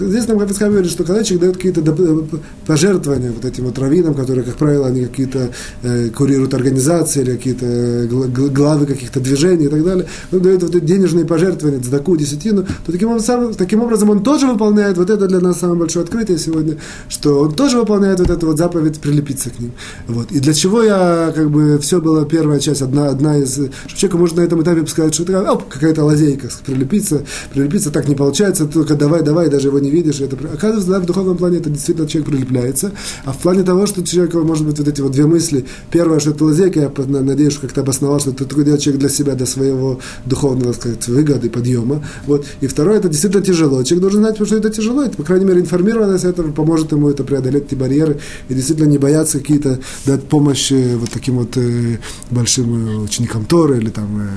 Здесь нам Хафицхам говорит, что когда человек дает какие-то пожертвования вот этим вот раввинам, которые, как правило, они какие-то э, курируют организации или какие-то э, главы каких-то движений и так далее, он дает вот эти денежные пожертвования, цдаку, десятину, то таким образом, таким образом он тоже выполняет вот это для нас самое большое открытие сегодня, что он тоже выполняет вот эту вот заповедь прилепиться к ним. Вот. И для чего я, как бы, все было первая часть, одна, одна из, что человек может на этом этапе сказать, что это оп, какая-то лазейка, прилепиться, прилепиться так не получается, только давай, давай, даже его не видишь. Это, оказывается, да, в духовном плане это действительно человек прилепляется, а в плане того, что человек, может быть, вот эти вот две мысли, первое, что это лазейка, я надеюсь, как-то обосновал, что это делает человек для себя, для своего духовного, так сказать, выгоды, подъема. Вот. И второе, это действительно тяжело. Человек должен знать, что это тяжело, это, по крайней мере, информированность этого поможет ему это преодолеть эти барьеры и действительно не бояться какие-то дать помощь вот таким вот э, большим э, ученикам Торы или там, э,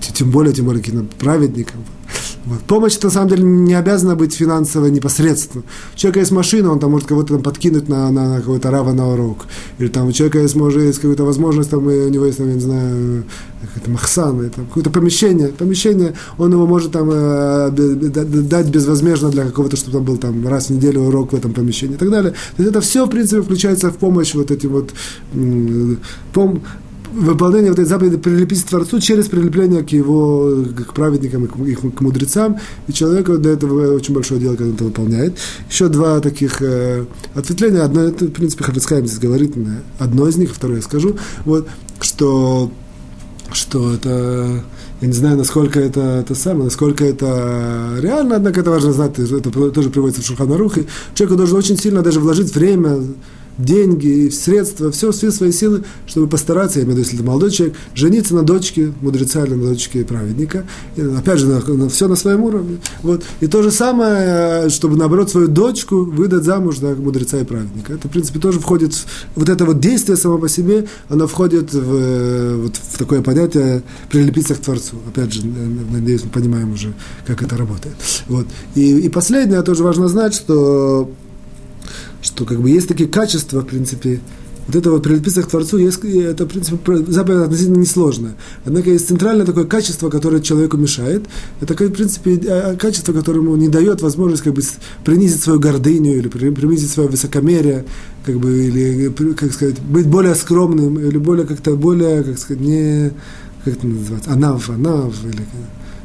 тем более, тем более каким-то праведникам. Вот. Помощь, на самом деле, не обязана быть финансово непосредственно. У человека есть машина, он там может кого-то там подкинуть на, на, на какой-то рава на урок. Или там у человека есть, может, есть какая-то возможность, там, у него есть, там, я не знаю, какой-то махсан, какое-то помещение. Помещение, он его может там э, дать безвозмездно для какого-то, чтобы там был там раз в неделю урок в этом помещении и так далее. То есть это все, в принципе, включается в помощь вот этим вот пом выполнение вот этой заповеди прилепить к Творцу через прилепление к его, к праведникам и к, к мудрецам. И человеку для этого очень большое дело, когда он это выполняет. Еще два таких э, ответвления. Одно, это, в принципе, Хафицкайм здесь говорит, одно из них, второе я скажу. Вот, что, что это я не знаю, насколько это, это самое, насколько это реально, однако это важно знать, это тоже приводится в Шуханарухе. Человеку должен очень сильно даже вложить время, деньги, средства, все, все свои силы, чтобы постараться, я имею в виду, если это молодой человек, жениться на дочке мудреца или на дочке праведника. И, опять же, на, на, все на своем уровне. Вот. И то же самое, чтобы, наоборот, свою дочку выдать замуж за мудреца и праведника. Это, в принципе, тоже входит, в, вот это вот действие само по себе, оно входит в, вот, в такое понятие прилепиться к Творцу. Опять же, надеюсь, мы понимаем уже, как это работает. Вот. И, и последнее, тоже важно знать, что что как бы есть такие качества, в принципе, вот это вот прилепиться к Творцу, есть, это, в принципе, заповедь относительно несложно. Однако есть центральное такое качество, которое человеку мешает. Это, в принципе, э, качество, которому не дает возможность как бы принизить свою гордыню или принизить свое высокомерие, как бы, или, как сказать, быть более скромным, или более как-то более, как сказать, не, как это называется, анав, анав, или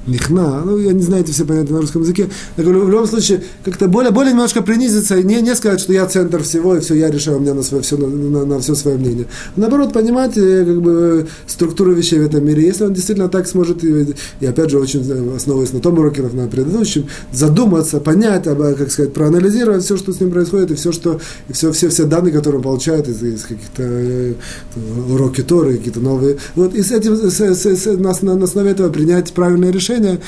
лихна, ну, я не знаю эти все понятия на русском языке. Я говорю, в любом случае, как-то более, более немножко принизиться, не, не сказать, что я центр всего, и все, я решаю, у меня на, свое, все, на, на, на все свое мнение. Наоборот, понимать, э, как бы, структуру вещей в этом мире. Если он действительно так сможет, и, и опять же, очень основываясь на том уроке, на предыдущем, задуматься, понять, как сказать, проанализировать все, что с ним происходит, и все, что, и все, все, все данные, которые он получает из, из каких-то э, уроки Торы, какие-то новые. Вот, и с этим, с, с, с, на, на основе этого принять правильное решение, решение,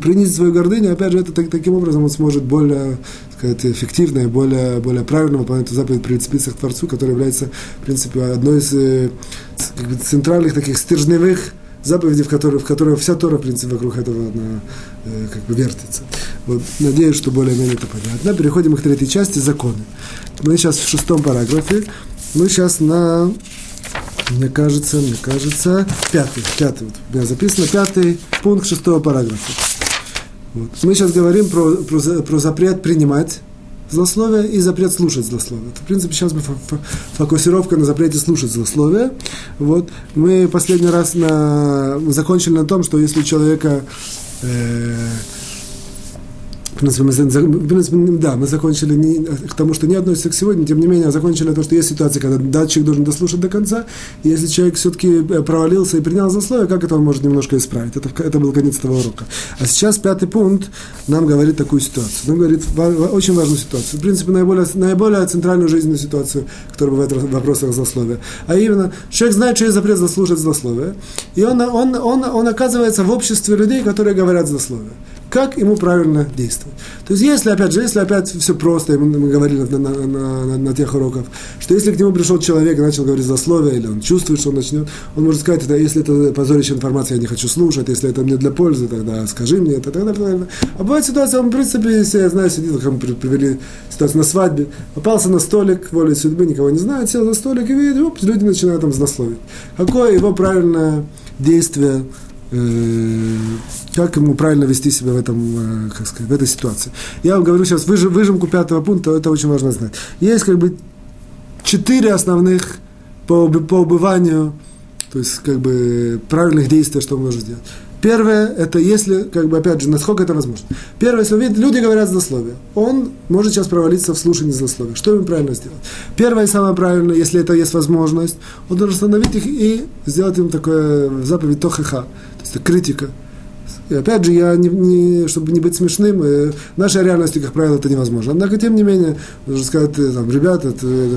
принизить свою гордыню, опять же, это так, таким образом он сможет более сказать, эффективно и более, более правильно выполнять эту заповедь прицепиться к Творцу, которая является, в принципе, одной из э, как бы, центральных таких стержневых заповедей, в которой, в которой вся Тора, в принципе, вокруг этого она, э, как бы вертится. Вот, надеюсь, что более-менее это понятно. Переходим к третьей части, законы. Мы сейчас в шестом параграфе. Мы сейчас на Мне кажется, мне кажется, пятый, пятый, вот у меня записано, пятый пункт шестого параграфа. Вот. Мы сейчас говорим про, про, про запрет принимать злословие и запрет слушать злословие. В принципе, сейчас фокусировка на запрете слушать злословие. Вот. Мы последний раз на, закончили на том, что если у человека э, принципе, мы, в принципе, да, мы закончили не, к тому, что не относится к сегодня, тем не менее, закончили то, что есть ситуация, когда датчик должен дослушать до конца, и если человек все-таки э, провалился и принял засловие, как это он может немножко исправить? Это, это был конец этого урока. А сейчас пятый пункт нам говорит такую ситуацию. Нам говорит очень важную ситуацию. В принципе, наиболее, наиболее центральную жизненную ситуацию, которая бывает в вопросах злословия. А именно, человек знает, что есть запрет заслушать злословие, и он, он, он, он оказывается в обществе людей, которые говорят злословие как ему правильно действовать. То есть, если, опять же, если опять все просто, мы, говорили на, на, на, на, тех уроках, что если к нему пришел человек и начал говорить злословие, или он чувствует, что он начнет, он может сказать, это, если это позорящая информация, я не хочу слушать, если это мне для пользы, тогда скажи мне это, тогда, тогда. А бывает ситуация, он, в принципе, если я знаю, сидит, как мы привели ситуацию на свадьбе, попался на столик, волей судьбы, никого не знает, сел за столик и видит, оп, люди начинают там злословить. Какое его правильное действие Э, как ему правильно вести себя в, этом, э, как сказать, в этой ситуации. Я вам говорю сейчас выжим, выжимку пятого пункта, это очень важно знать. Есть как бы четыре основных по, по убыванию, то есть как бы правильных действий, что может сделать. Первое, это если, как бы, опять же, насколько это возможно. Первое, если видит, люди говорят злословие. Он может сейчас провалиться в слушании злословия. Что ему правильно сделать? Первое и самое правильное, если это есть возможность, он должен остановить их и сделать им такое заповедь тохиха это критика. И опять же, я не, не, чтобы не быть смешным, э, в нашей реальности, как правило, это невозможно. Однако, тем не менее, нужно сказать, там, ребята, это, это,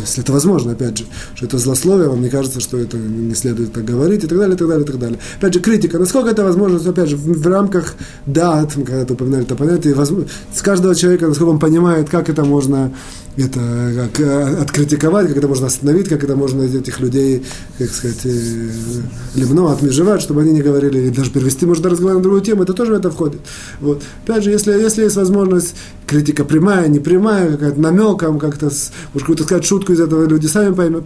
если это возможно, опять же, что это злословие, вам не кажется, что это не следует так говорить, и так далее, и так далее, и так далее. Опять же, критика, насколько это возможно, опять же, в, в рамках, да, когда ты упоминали это понятие, с каждого человека, насколько он понимает, как это можно это как э, откритиковать, как это можно остановить, как это можно этих людей, как сказать, э, лимно отмежевать, чтобы они не говорили, или даже перевести, может, разговор на другую тему, это тоже в это входит. Вот. Опять же, если, если есть возможность, критика прямая, не прямая, какая-то намеком, как-то, может, какую-то сказать шутку из этого люди сами поймут,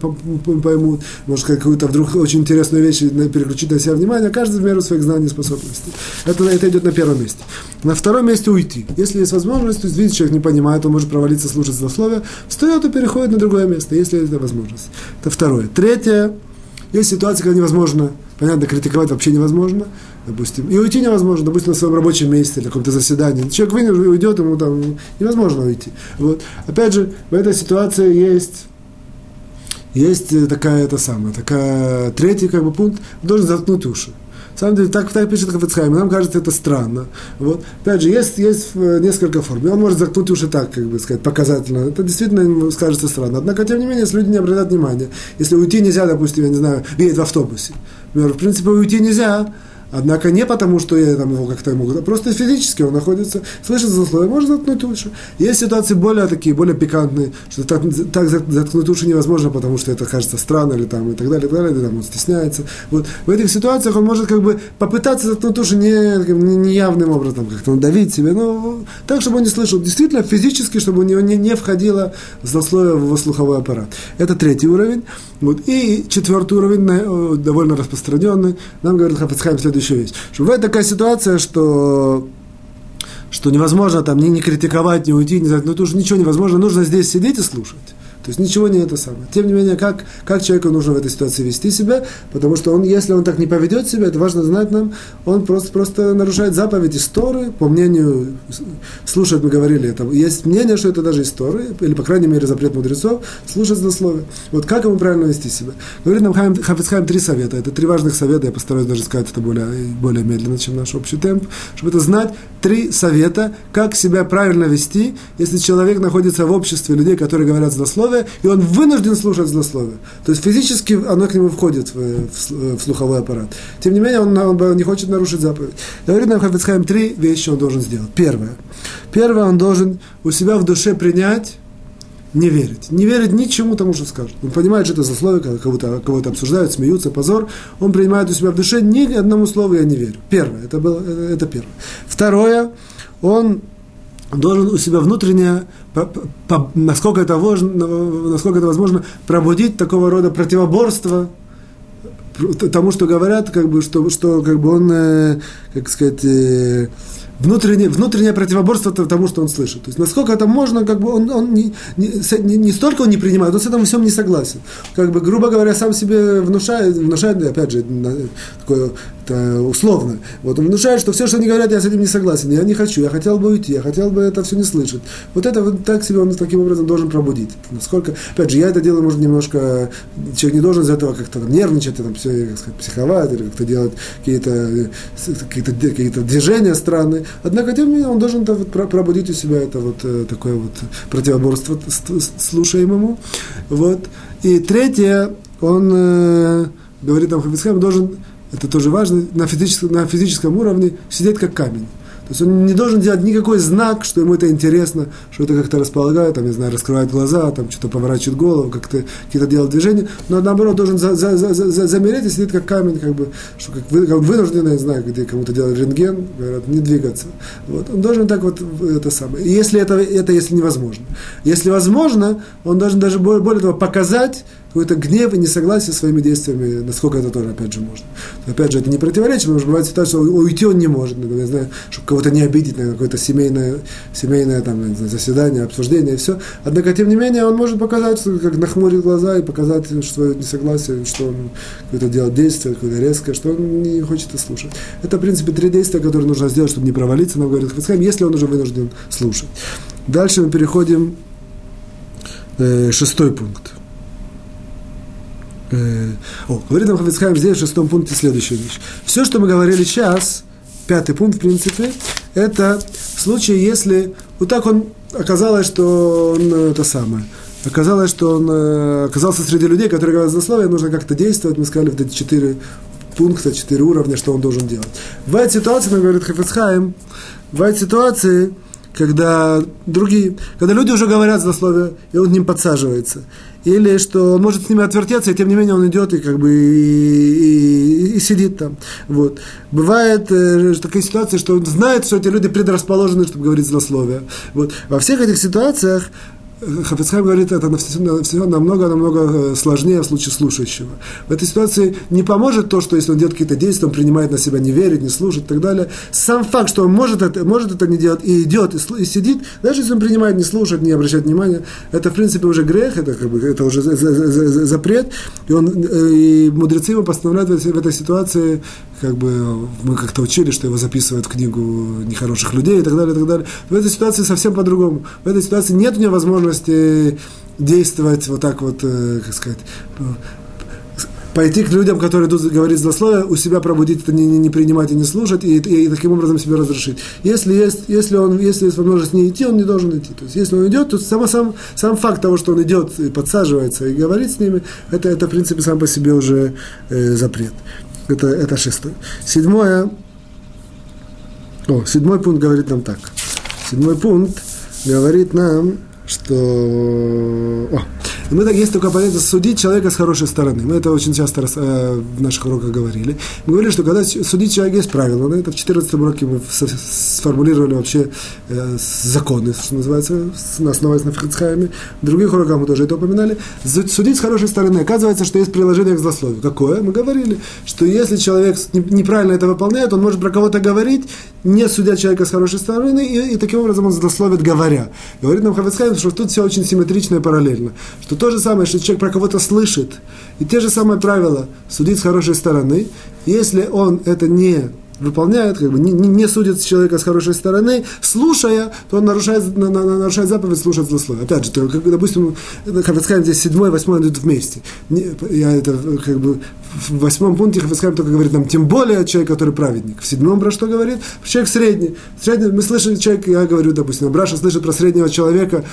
поймут может, какую-то вдруг очень интересную вещь переключить на себя внимание, каждый в меру своих знаний и способностей. Это, это идет на первом месте. На втором месте уйти. Если есть возможность, то есть, видите, человек не понимает, он может провалиться, слушать злословие, встает и переходит на другое место, если это возможность. Это второе. Третье. Есть ситуация, когда невозможно, понятно, критиковать вообще невозможно, допустим, и уйти невозможно, допустим, на своем рабочем месте или каком-то заседании. Человек вынужден, уйдет, ему там невозможно уйти. Вот. Опять же, в этой ситуации есть есть такая, это самое, такая, третий как бы пункт, должен заткнуть уши. На самом деле, так, так пишет Хафицхайм, нам кажется это странно. Вот. Опять же, есть, есть э, несколько форм. И он может заткнуть уши так, как бы сказать, показательно. Это действительно скажется странно. Однако, тем не менее, если люди не обратят внимания, если уйти нельзя, допустим, я не знаю, едет в автобусе, например, в принципе, уйти нельзя, Однако не потому, что я там его как-то могу, а просто физически он находится, слышит засловие, можно заткнуть уши. Есть ситуации более такие, более пикантные, что так, так заткнуть уши невозможно, потому что это кажется странно или там и так далее, и так далее, или там он стесняется. Вот. В этих ситуациях он может как бы попытаться заткнуть уши не, не, не явным образом, как-то надавить себе, но так, чтобы он не слышал. Действительно, физически, чтобы у него не, не входило злословие в его слуховой аппарат. Это третий уровень. Вот. И четвертый уровень, довольно распространенный, нам говорит Хафицхайм следующий еще есть. Что бывает такая ситуация, что что невозможно там ни, не критиковать, ни уйти, не знать, ну это уже ничего невозможно, нужно здесь сидеть и слушать. То есть ничего не это самое. Тем не менее, как, как человеку нужно в этой ситуации вести себя, потому что он, если он так не поведет себя, это важно знать нам, он просто, просто нарушает заповедь истории, по мнению, слушать мы говорили, это, есть мнение, что это даже история, или, по крайней мере, запрет мудрецов, слушать злословие. Вот как ему правильно вести себя? Говорит нам Хафицхайм три совета, это три важных совета, я постараюсь даже сказать это более, более медленно, чем наш общий темп, чтобы это знать, три совета, как себя правильно вести, если человек находится в обществе людей, которые говорят злословие, злословие, и он вынужден слушать злословие. То есть физически оно к нему входит в, в, в слуховой аппарат. Тем не менее, он, он не хочет нарушить заповедь. Говорит нам Хафицхайм три вещи он должен сделать. Первое. Первое, он должен у себя в душе принять не верить. Не верить ничему тому, что скажет. Он понимает, что это злословие, кого-то, кого-то обсуждают, смеются, позор. Он принимает у себя в душе ни одному слову я не верю. Первое, это, было, это первое. Второе, он должен у себя внутренне, по, по, насколько, это возможно, насколько это возможно, пробудить такого рода противоборство тому, что говорят, как бы, что, что как бы он, э, как сказать, э, внутреннее, внутреннее противоборство тому, что он слышит. То есть, насколько это можно, как бы он, он не, не, не, столько он не принимает, он с этим всем не согласен. Как бы, грубо говоря, сам себе внушает, внушает опять же, такое это условно. Вот он внушает, что все, что они говорят, я с этим не согласен, я не хочу, я хотел бы уйти, я хотел бы это все не слышать. Вот это вот так себе он таким образом должен пробудить. Насколько, опять же, я это делаю, может, немножко, человек не должен из этого как-то там, нервничать, там, все, сказать, психовать, или как-то делать какие-то какие какие движения странные. Однако, тем не менее, он должен это вот пробудить у себя это вот э, такое вот противоборство слушаемому. Вот. И третье, он э, говорит там Хафицхайм, должен это тоже важно, на физическом, на физическом уровне сидеть как камень. То есть он не должен делать никакой знак, что ему это интересно, что это как-то располагает, там, не знаю, раскрывает глаза, там что-то поворачивает голову, как-то какие-то делает движения, но наоборот должен за, за, за, за, замереть и сидеть как камень, как бы, что как, вы, как вынужденный, я знаю, где кому-то делают рентген, говорят, не двигаться. Вот. Он должен так вот это самое. И если это, это если невозможно. Если возможно, он должен даже более, более того показать, какой-то гнев и несогласие со своими действиями, насколько это тоже, опять же, можно. опять же, это не противоречие, потому что бывает ситуация, что уйти он не может, я знаю, чтобы кого-то не обидеть на какое-то семейное, семейное там, знаю, заседание, обсуждение и все. Однако, тем не менее, он может показать, как нахмурить глаза и показать свое несогласие, что он какое-то делает действие, какое-то резкое, что он не хочет это слушать. Это, в принципе, три действия, которые нужно сделать, чтобы не провалиться, нам говорит Хацхайм, если он уже вынужден слушать. Дальше мы переходим э, шестой пункт. Э, о, говорит нам Хафицхайм здесь в шестом пункте следующую вещь. Все, что мы говорили сейчас, пятый пункт, в принципе, это случай, если вот так он оказалось, что он э, это самое. Оказалось, что он э, оказался среди людей, которые говорят злословие, нужно как-то действовать. Мы сказали, вот эти четыре пункта, четыре уровня, что он должен делать. Бывает ситуация, как говорит Хафицхайм, бывает ситуации, когда другие, когда люди уже говорят злословие, и он к ним подсаживается или что он может с ними отвертеться, и тем не менее он идет и как бы и, и, и сидит там. Вот. Бывает э, такая ситуация, что он знает, что эти люди предрасположены, чтобы говорить злословие. Вот. Во всех этих ситуациях Хафицхайм говорит, это намного-намного э, сложнее в случае слушающего. В этой ситуации не поможет то, что если он делает какие-то действия, он принимает на себя, не верит, не слушает и так далее. Сам факт, что он может это, может это не делать и идет, и, и сидит, даже если он принимает, не слушает, не обращает внимания, это, в принципе, уже грех, это, как бы, это уже запрет. И, он, э, и мудрецы его постановляют в этой ситуации, как бы мы как-то учили, что его записывают в книгу нехороших людей и так далее, и так далее. В этой ситуации совсем по-другому. В этой ситуации нет у него возможности действовать вот так вот, э, как сказать, пойти к людям, которые идут говорить злословие, у себя пробудить это, не, не, не принимать и не слушать, и, и, и таким образом себе разрешить. Если есть, если он, если есть возможность не идти, он не должен идти. То есть, если он идет, то сам, сам, сам факт того, что он идет и подсаживается и говорит с ними, это, это в принципе, сам по себе уже э, запрет. Это, это шестое. Седьмое, о, седьмой пункт говорит нам так. Седьмой пункт говорит нам, что... О, мы так есть только понятие судить человека с хорошей стороны. Мы это очень часто раз, э, в наших уроках говорили. Мы говорили, что когда судить человека есть правила. На это в 14 уроке мы сформулировали вообще э, законы, что называется, основываясь на Фрицхайме. В других уроках мы тоже это упоминали. Судить с хорошей стороны. Оказывается, что есть приложение к злословию. Какое? Мы говорили, что если человек неправильно это выполняет, он может про кого-то говорить, не судя человека с хорошей стороны, и, и таким образом он злословит говоря. Говорит нам Хавицхайм, что тут все очень симметрично и параллельно. Что что то же самое, что человек про кого-то слышит, и те же самые правила судить с хорошей стороны, если он это не выполняет, как бы не, не судит человека с хорошей стороны, слушая, то он нарушает, на, на, нарушает заповедь слушать злословие. Опять же, то, как, допустим, Хафицхайм здесь седьмой, восьмой идут вместе. Не, я это как бы в восьмом пункте Хафицхайм только говорит нам, тем более человек, который праведник. В седьмом про что говорит? Человек средний. средний мы слышим, человек, я говорю, допустим, Браша слышит про среднего человека,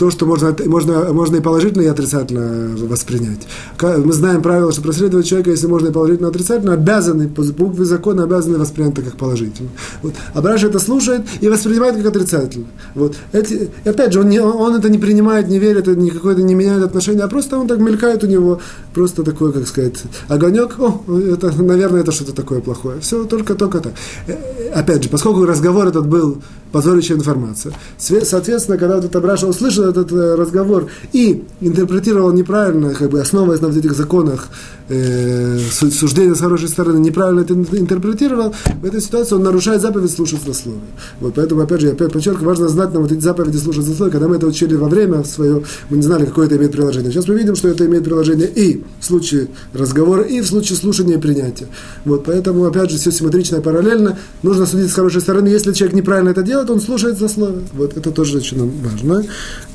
то, что можно, можно, можно и положительно, и отрицательно воспринять. Мы знаем правило, что проследовать человека, если можно и положительно, и отрицательно, обязаны, по букве закона обязаны воспринять это как положительно. Вот. А Браша это слушает и воспринимает как отрицательно. Вот. Эти, опять же, он, не, он это не принимает, не верит, это никакое это не меняет отношения, а просто он так мелькает у него, просто такой, как сказать, огонек, о, это, наверное, это что-то такое плохое. Все, только, только так. Э, опять же, поскольку разговор этот был позорящая информация. Соответственно, когда этот Абраша услышал этот э, разговор и интерпретировал неправильно, как бы основываясь на вот этих законах э, суждения с хорошей стороны, неправильно это интерпретировал, в этой ситуации он нарушает заповедь слушать злословие. Вот поэтому, опять же, я опять подчеркиваю, важно знать нам вот эти заповеди слушать злословие. Когда мы это учили во время свое, мы не знали, какое это имеет приложение. Сейчас мы видим, что это имеет приложение и в случае разговора, и в случае слушания и принятия. Вот поэтому, опять же, все симметрично и параллельно. Нужно судить с хорошей стороны. Если человек неправильно это делает, он слушает злословие. Вот это тоже очень важно.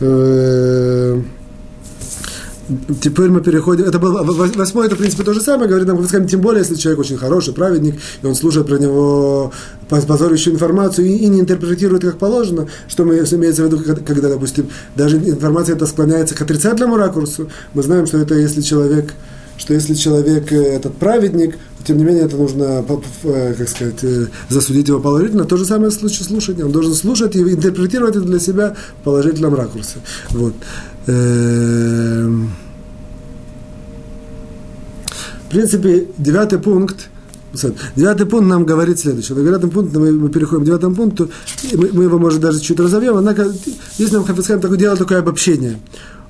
Э, Теперь мы переходим, это был восьмой, это в принципе то же самое, говорит нам Хавицкам, тем более, если человек очень хороший, праведник, и он слушает про него позорящую информацию и, и не интерпретирует как положено, что мы имеется в виду, когда, допустим, даже информация это склоняется к отрицательному ракурсу, мы знаем, что это если человек, что если человек э, этот праведник, тем не менее, это нужно, э, как сказать, э, засудить его положительно. То же самое в случае слушания. Он должен слушать и интерпретировать это для себя в положительном ракурсе. Вот. Эм. В принципе, девятый пункт, Девятый пункт нам говорит следующее. На девятом пункте мы, мы переходим к девятому пункту, мы, мы его, может, даже чуть разовьем, однако здесь нам Хафицхайм такое дело такое обобщение.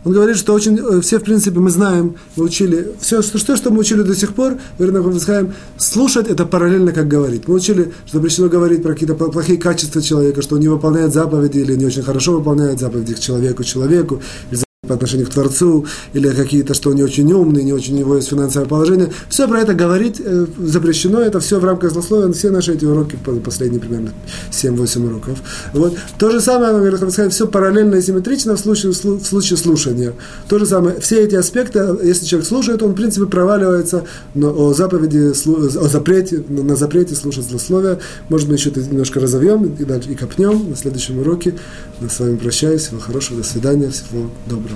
Он говорит, что очень, э, все, в принципе, мы знаем, мы учили, все, что, что, мы учили до сих пор, говорит нам Хафицхайм, слушать это параллельно, как говорить. Мы учили, что запрещено говорить про какие-то плохие качества человека, что он не выполняет заповеди или не очень хорошо выполняет заповеди к человеку, человеку, по отношению к Творцу, или какие-то, что он не очень умный, не очень у него есть финансовое положение. Все про это говорить э, запрещено, это все в рамках злословия, все наши эти уроки, последние примерно 7-8 уроков. Вот. То же самое, мы говорим, все параллельно и симметрично в случае, в случае слушания. То же самое, все эти аспекты, если человек слушает, он, в принципе, проваливается на, о заповеди, о запрете, на запрете слушать злословия. Может быть, еще это немножко разовьем и дальше и копнем на следующем уроке. Я с вами прощаюсь. Всего хорошего, до свидания, всего доброго.